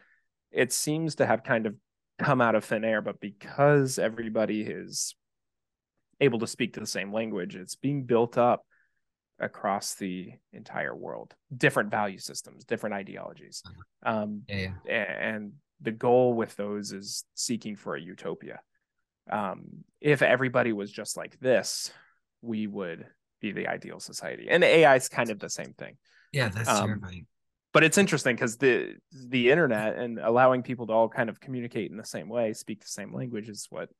It seems to have kind of come out of thin air, but because everybody is able to speak to the same language, it's being built up across the entire world. Different value systems, different ideologies, um, Yeah, yeah. and the goal with those is seeking for a utopia. Um, if everybody was just like this, we would be the ideal society. And AI is kind of the same thing. Yeah, that's Um, terrifying. But it's interesting because the the internet and allowing people to all kind of communicate in the same way, speak the same language is what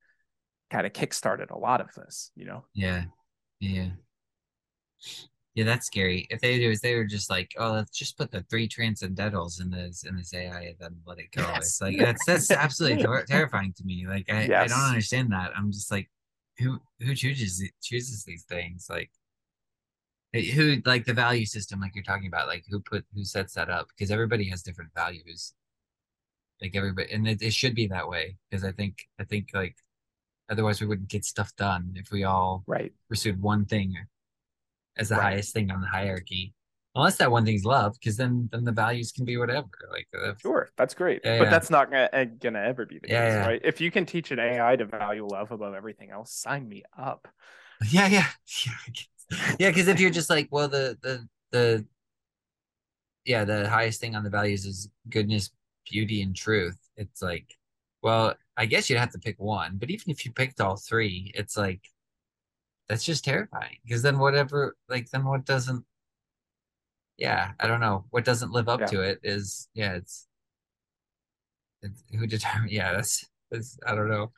kind of kickstarted a lot of this, you know? Yeah, yeah, yeah. That's scary. If they do, is they were just like, oh, let's just put the three transcendentals in this in this AI and then let it go. Yes. It's like that's that's absolutely ter- terrifying to me. Like I, I don't understand that. I'm just like, who who chooses chooses these things? Like who like the value system, like you're talking about, like who put who sets that up? Because everybody has different values. Like everybody, and it, it should be that way. Because I think I think like otherwise we wouldn't get stuff done if we all Right. pursued one thing as the Right. highest thing on the hierarchy. Unless that one thing's love, because then then the values can be whatever. Like uh, Sure, that's great. Yeah, but yeah. that's not gonna, uh, gonna ever be the Yeah, case, right? If you can teach an AI to value love above everything else, sign me up. yeah, yeah, yeah, yeah. Because if you're just like, well, the the the yeah, the highest thing on the values is goodness, beauty, and truth. It's like, well, I guess you'd have to pick one. But even if you picked all three, it's like that's just terrifying. Because then whatever, like, then what doesn't? Yeah, I don't know. What doesn't live up Yeah. to it is yeah, it's, it's who determine. Yeah, that's that's I don't know.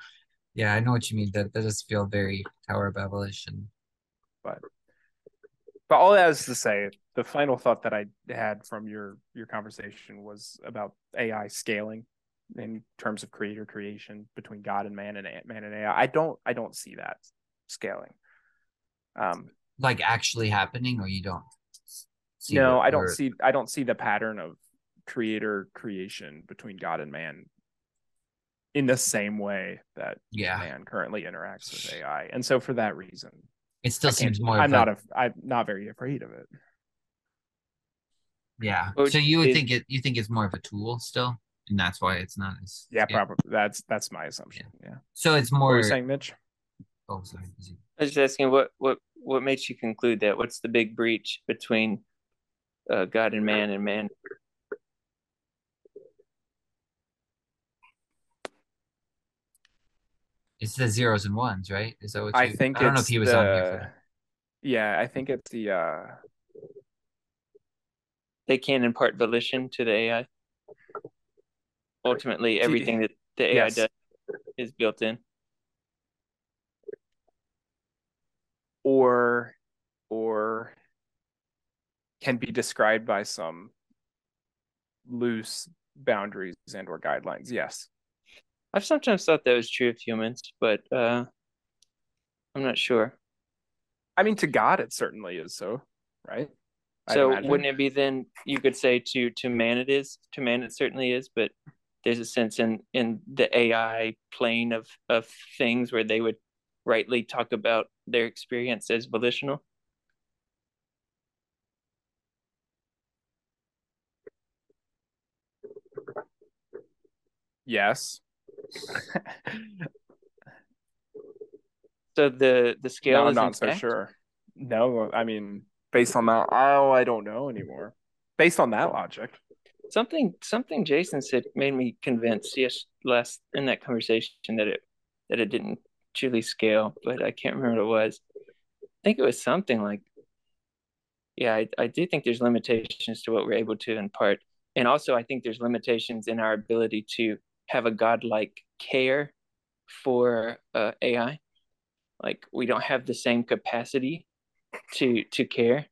Yeah, I know what you mean. That that does feel very Tower of Babelish and But but all that is to say, the final thought that I had from your your conversation was about AI scaling in terms of creator creation between God and man and man and AI. I don't I don't see that scaling. Um, like actually happening, or you don't. see no, I don't we're- see I don't see the pattern of creator creation between God and man in the same way that Yeah, man currently interacts with AI. And so for that reason, it still seems more. I'm of not a, a, I'm not very afraid of it. yeah. Or So you would is- think it. You think it's more of a tool still, and that's why it's not as. Yeah, yeah. probably that's that's my assumption. Yeah. So it's What were more. you saying, Mitch? Oh, sorry. I was just asking what what what makes you conclude that? What's the big breach between uh, God and man and man? It's the zeros and ones, right? Is that what you? I think I don't know it's if he was on here for the- that. Yeah, I think it's the uh They can impart volition to the AI. Ultimately, everything that the AI Yes. does is built in. or or can be described by some loose boundaries and or guidelines. Yes. I've sometimes thought that was true of humans, but uh, I'm not sure. I mean to God it certainly is so, right? So wouldn't it be then you could say to to man it is to man it certainly is, but there's a sense in in the AI plane of of things where they would rightly talk about their experience as volitional. Yes. So the the scale no, I'm is not so sure. No, I mean based on that oh I don't know anymore. Based on that logic. Something something Jason said made me convinced yes last in that conversation that it that it didn't truly scale, but I can't remember what it was. I think it was something like yeah, I, I do think there's limitations to what we're able to impart. And also I think there's limitations in our ability to have a godlike care for uh, AI. Like we don't have the same capacity to to care.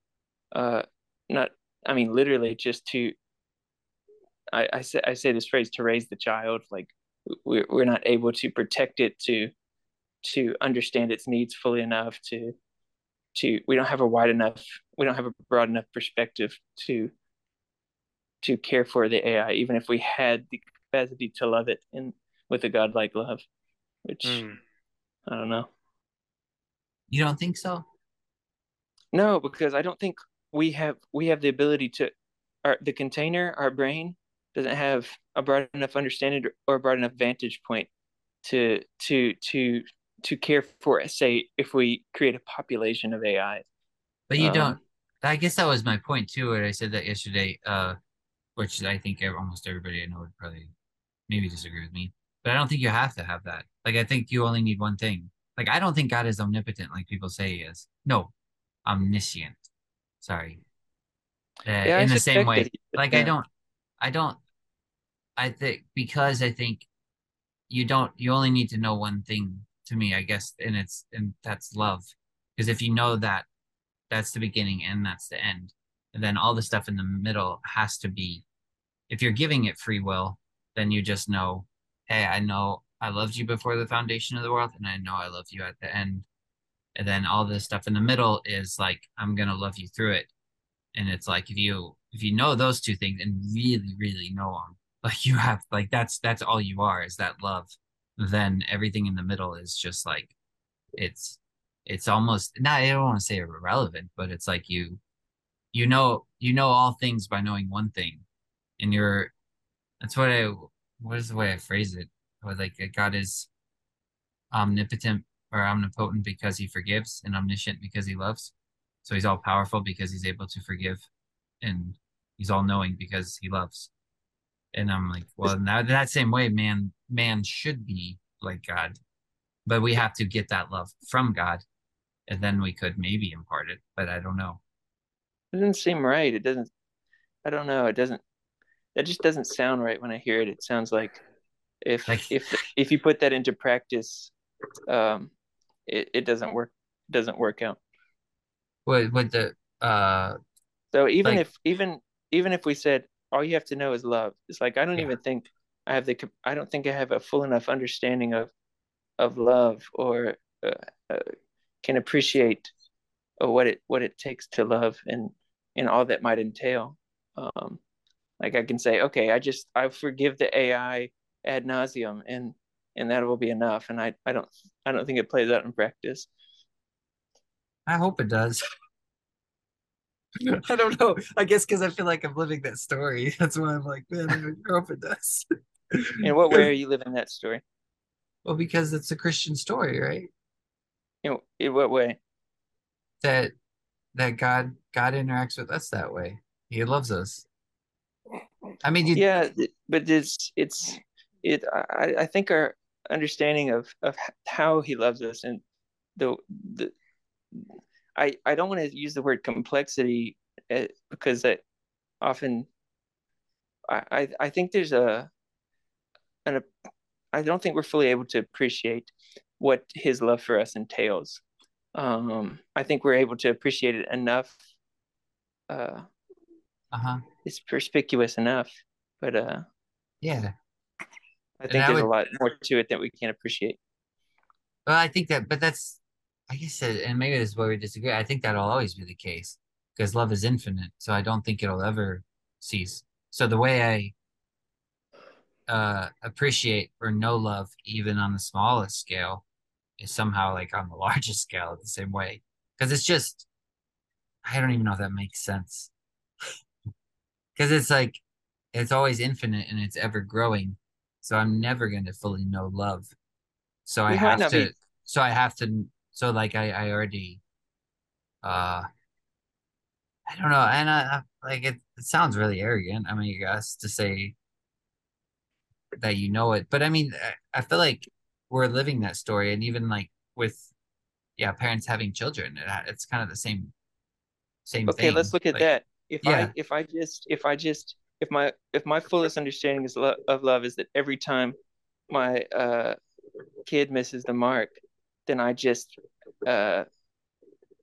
Uh not I mean literally just to I, I say I say this phrase to raise the child. Like we're we're not able to protect it to to understand its needs fully enough to to we don't have a wide enough we don't have a broad enough perspective to to care for the AI. Even if we had the capacity to love it and with a godlike love, which Mm. I don't know. You don't think so? No, because I don't think we have we have the ability to our the container, our brain doesn't have a broad enough understanding or a broad enough vantage point to to to to care for say if we create a population of AI. But you Um, don't. I guess that was my point too. When I said that yesterday, uh, which I think almost everybody I know would probably maybe disagree with me. But I don't think you have to have that. Like I think you only need one thing. Like I don't think God is omnipotent like people say he is. No, omniscient. Sorry. Uh, Yeah, in the same way, he- like I don't, I don't. I think because I think you don't. You only need to know one thing to me, I guess, and it's and that's love. Because if you know that, that's the beginning and that's the end, and then all the stuff in the middle has to be. If you're giving it free will, then you just know, hey, I know I loved you before the foundation of the world, and I know I love you at the end. And then all this stuff in the middle is like, I'm gonna love you through it. And it's like if you if you know those two things and really, really know them, like you have like that's that's all you are is that love. Then everything in the middle is just like it's it's almost not I don't want to say irrelevant, but it's like you you know you know all things by knowing one thing. And you're that's what I what is the way I phrase it? Like God is omnipotent or omnipotent because he forgives and omniscient because he loves. So he's all powerful because he's able to forgive and he's all knowing because he loves. And I'm like, well, now that same way, man, man should be like God, but we have to get that love from God, and then we could maybe impart it. But I don't know. It doesn't seem right. It doesn't. I don't know. It doesn't. That just doesn't sound right when I hear it. It sounds like if Like- if if you put that into practice, um, it, it doesn't work. Doesn't work out. What what the uh So even Like- if even even if we said all you have to know is love, it's like I don't Yeah. even think I have the I don't think I have a full enough understanding of of love or uh, uh, can appreciate uh, what it what it takes to love and and all that might entail. Um, like I can say, okay, I just I forgive the AI ad nauseum, and and that will be enough. And I I don't I don't think it plays out in practice. I hope it does. I don't know. I guess because I feel like I'm living that story. That's why I'm like, man, I hope it does. In what way are you living that story? Well, because it's a Christian story, right? In, in what way? That that God God interacts with us that way. He loves us. I mean, you, yeah but it's it's it i i think our understanding of of how he loves us and the the i i don't want to use the word complexity uh, because that often I, I i think there's a an i don't think we're fully able to appreciate what his love for us entails um i think we're able to appreciate it enough uh uh-huh. It's perspicuous enough but uh Yeah. I think I there's a lot more to it that we can't appreciate. Well, I think that, but that's, I guess, that, and maybe this is where we disagree. I think that'll always be the case because love is infinite. So I don't think it'll ever cease. So the way I uh, appreciate or know love, even on the smallest scale, is somehow like on the largest scale the same way. Because it's just, I don't even know if that makes sense. Because it's like, it's always infinite and it's ever growing. So I'm never going to fully know love. So I have to, be- so I have to, so like I, I already, uh, I don't know. And I, I like it, it sounds really arrogant. I mean, I guess to say that you know it, but I mean, I, I feel like we're living that story. And even like with, yeah, parents having children, it, it's kind of the same, same thing. Okay, thing. let's look at Like, that. If yeah. I if I just if I just if my if my fullest understanding is lo- of love is that every time my uh kid misses the mark, then I just uh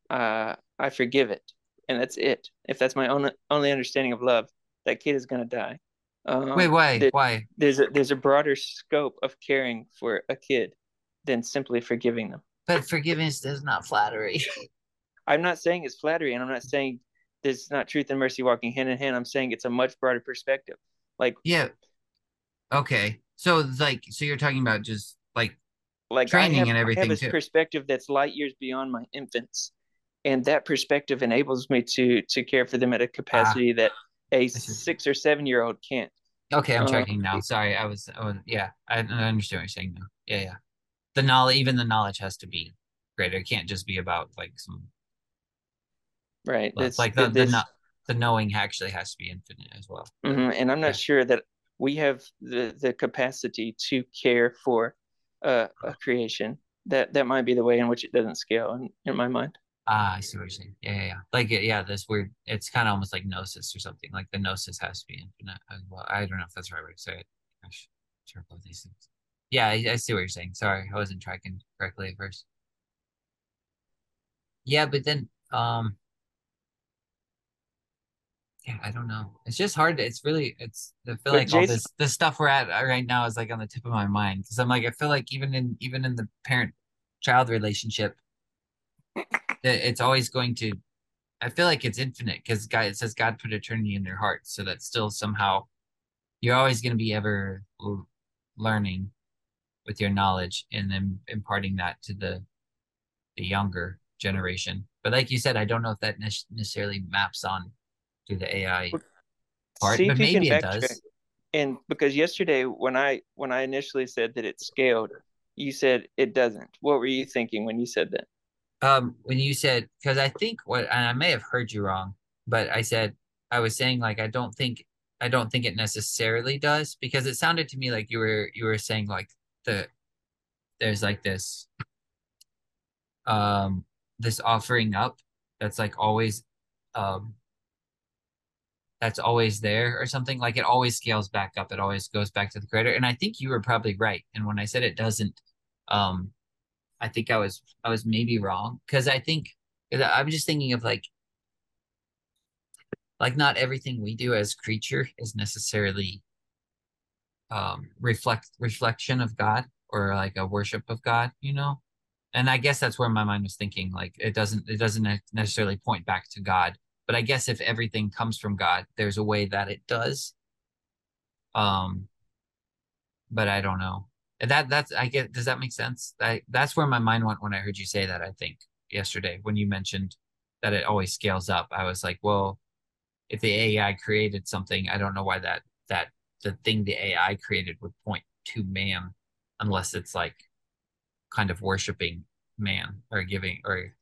uh I forgive it, and that's it. If that's my own only understanding of love, that kid is gonna die. Um, Wait, why? there- Why? there's a there's a broader scope of caring for a kid than simply forgiving them. But forgiveness is not flattery. I'm not saying it's flattery, and I'm not saying there's not truth and mercy walking hand in hand. I'm saying it's a much broader perspective. Like yeah, Okay. So like so you're talking about just like like Training have, and everything. I have this too. perspective that's light years beyond my infants, and that perspective enables me to to care for them at a capacity that a six or seven year old can't. okay, I'm Uh, tracking now. Sorry, I was, was yeah, I, I understand what you're saying now. Yeah, yeah. The knowledge even the knowledge has to be greater. It can't just be about like some Right. like, That's like the the, kno- the knowing actually has to be infinite as well. Mhm, and I'm not Yeah. sure that we have the the capacity to care for uh, a creation. That that might be the way in which it doesn't scale in, in my mind. Ah, I see what you're saying. Yeah, yeah, yeah. Like, yeah, this weird. It's kind of almost like gnosis or something. Like the gnosis has to be infinite as well. I don't know if that's the right way to say it. Gosh, sure both these things. Yeah, I, I see what you're saying. Sorry, I wasn't tracking correctly at first. Yeah, but then, um, yeah, I don't know. It's just hard. It's really, it's. I feel But like all Jason- this, the stuff we're at uh, right now is like on the tip of my mind because I'm like, I feel like even in even in the parent-child relationship, that it's always going to I feel like it's infinite because God it says God put eternity in their hearts, so that still somehow you're always going to be ever learning with your knowledge and then imparting that to the the younger generation. But like you said, I don't know if that ne- necessarily maps on to the AI part, See but if you can maybe it does. And because yesterday when I when I initially said that it scaled, you said it doesn't. What were you thinking when you said that? Um, when you said, because I think what, and I may have heard you wrong, but I said I was saying like I don't think I don't think it necessarily does because it sounded to me like you were you were saying like the there's like this um this offering up that's like always um that's always there or something like it always scales back up it always goes back to the creator and I think you were probably right and when I said it doesn't um I think I was I was maybe wrong because I think I'm just thinking of like like not everything we do as creature is necessarily um reflect reflection of God or like a worship of God, you know? And I guess that's where my mind was thinking like it doesn't it doesn't necessarily point back to God, but I guess if everything comes from God, there's a way that it does. Um but I don't know. That that's I get does that make sense? I, that's where my mind went when I heard you say that, I think, yesterday when you mentioned that it always scales up. I was like, well, if the AI created something, I don't know why that that the thing the AI created would point to man unless it's like kind of worshiping man or giving or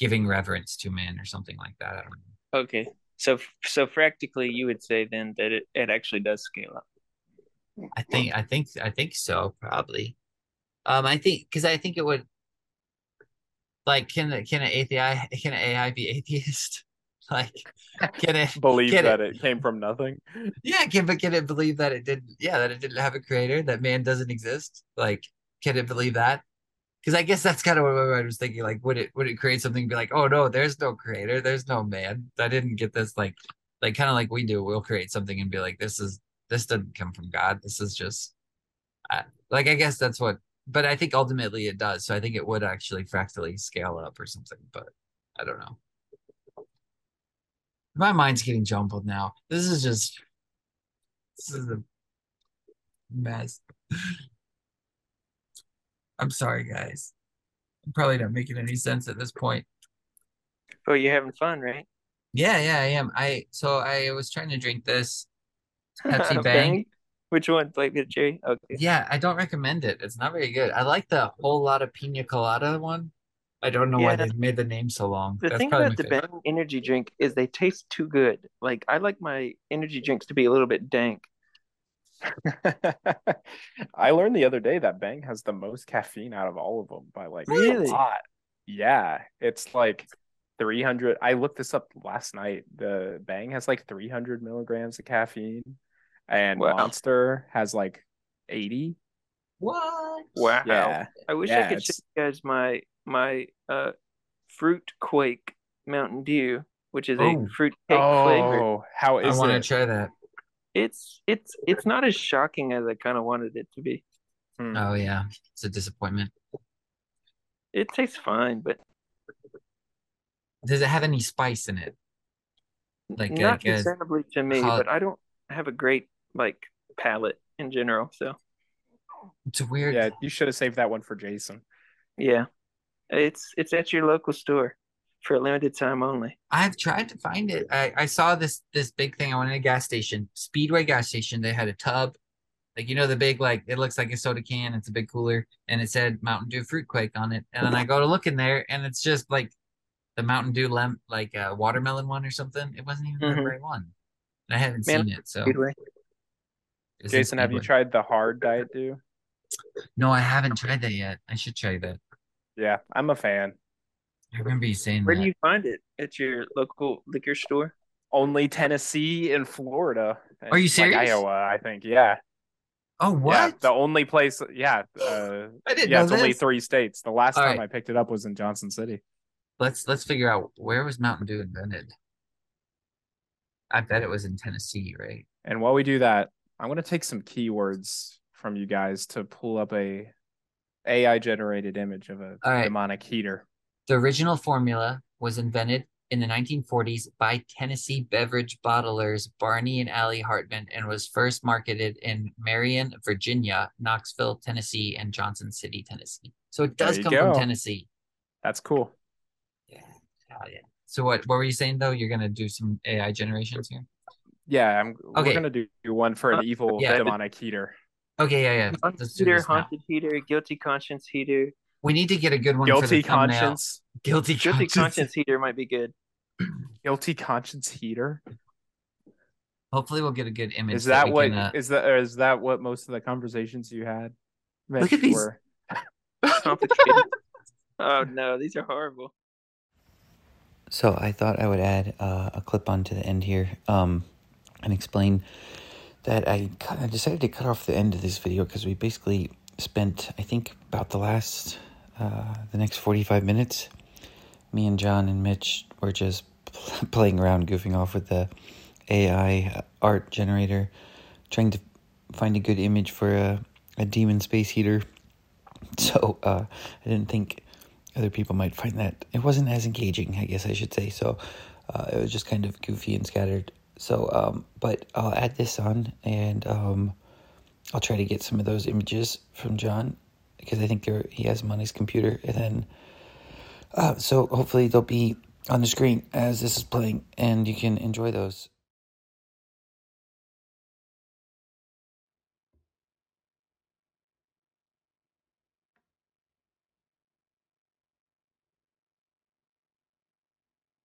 giving reverence to man or something like that. I don't know. Okay. So so practically you would say then that it, it actually does scale up. I think I think I think so probably. Um, I think because I think it would. Like, can can an AI can an AI be atheist? Like, can it Believe Get that it. it. came from nothing. Yeah, can but can it believe that it didn't? Yeah, that it didn't have a creator, that man doesn't exist. Like, can it believe that? Because I guess that's kind of what my mind was thinking. Like, would it would it create something? Be like, oh no, there's no creator, there's no man. I didn't get this. Like, like kind of like we do. We'll create something and be like, this is this doesn't come from God. This is just, like I guess that's what. But I think ultimately it does. So I think it would actually fractally scale up or something. But I don't know. My mind's getting jumbled now. This is just this is a mess. I'm sorry, guys. I'm probably not making any sense at this point. Oh, you're having fun, right? Yeah, yeah, I am. I so I was trying to drink this Pepsi Bang. Which one? Like the cherry? Okay. Yeah, I don't recommend it. It's not very good. I like the whole lot of pina colada one. I don't know why they made the name so long. The That's thing about the favorite. Bang energy drink is they taste too good. Like I like my energy drinks to be a little bit dank. I learned the other day that Bang has the most caffeine out of all of them by like a Really? lot. Yeah, it's like 300. I looked this up last night. The Bang has like 300 milligrams of caffeine, and Wow. Monster has like 80. What? Wow. Yeah, I wish Yeah, I could show it's- you guys my my uh fruit quake Mountain Dew, which is a Oh. fruit cake flavor. Oh, how I want to try that. It's it's it's not as shocking as I kind of wanted it to be. Hmm. Oh yeah, it's a disappointment. It tastes fine, but Does it have any spice in it? Like not like a, to me. hot- But I don't have a great like palate in general. So It's weird. Yeah, you should have saved that one for Jason. yeah, it's it's at your local store for a limited time only. I've tried to find it. I, I saw this this big thing. I went in a gas station, Speedway gas station. They had a tub, like you know the big like it looks like a soda can. It's a big cooler, and it said Mountain Dew Fruitquake on it. And then I go to look in there, and it's just like the Mountain Dew lem like a watermelon one or something. It wasn't even the Mhm. right one. And I haven't Man, seen it. So Speedway. Jason, have you tried the hard Diet Dew? No, I haven't tried that yet. I should try that. Yeah, I'm a fan. I remember you saying Where that. do you find it? At your local liquor store? Only Tennessee and Florida. Are you Like serious? Iowa, I think. Yeah. oh, what? Yeah, the only place. Yeah. Uh, I didn't yeah, know it's only three states. The last All time right. I picked it up was in Johnson City. Let's let's figure out where was Mountain Dew invented. I bet it was in Tennessee, right? And while we do that, I'm going to take some keywords from you guys to pull up a AI generated image of a All right. demonic heater. The original formula was invented in the 1940s by Tennessee beverage bottlers Barney and Ally Hartman and was first marketed in Marion, Virginia, Knoxville, Tennessee, and Johnson City, Tennessee. So it does come go. from Tennessee. That's cool. Yeah. Hell yeah. So what what were you saying though? You're gonna do some AI generations here? Yeah, I'm, Okay. we're going to do one for an evil Yeah. demonic heater. Okay, yeah, yeah. Haunted heater, haunted heater, guilty conscience heater. We need to get a good one for Guilty the thumbnail. conscience. Guilty Guilty conscience. conscience heater might be good. Guilty conscience heater. Hopefully, we'll get a good image. Is that we what can, uh, is that or is that what most of the conversations you had? Look at these- were? Oh no, these are horrible. So I thought I would add uh, a clip on to the end here um, and explain that I, cut, I decided to cut off the end of this video because we basically spent, I think, about the last, uh, the next 45 minutes. Me and John and Mitch were just playing around, goofing off with the AI art generator, trying to find a good image for a, a demon space heater. So uh, I didn't think other people might find that it wasn't as engaging, I guess I should say. So uh, it was just kind of goofy and scattered. So, um, but I'll add this on and um, I'll try to get some of those images from John because I think he has them on his computer. And then, uh, so hopefully they'll be on the screen as this is playing and you can enjoy those.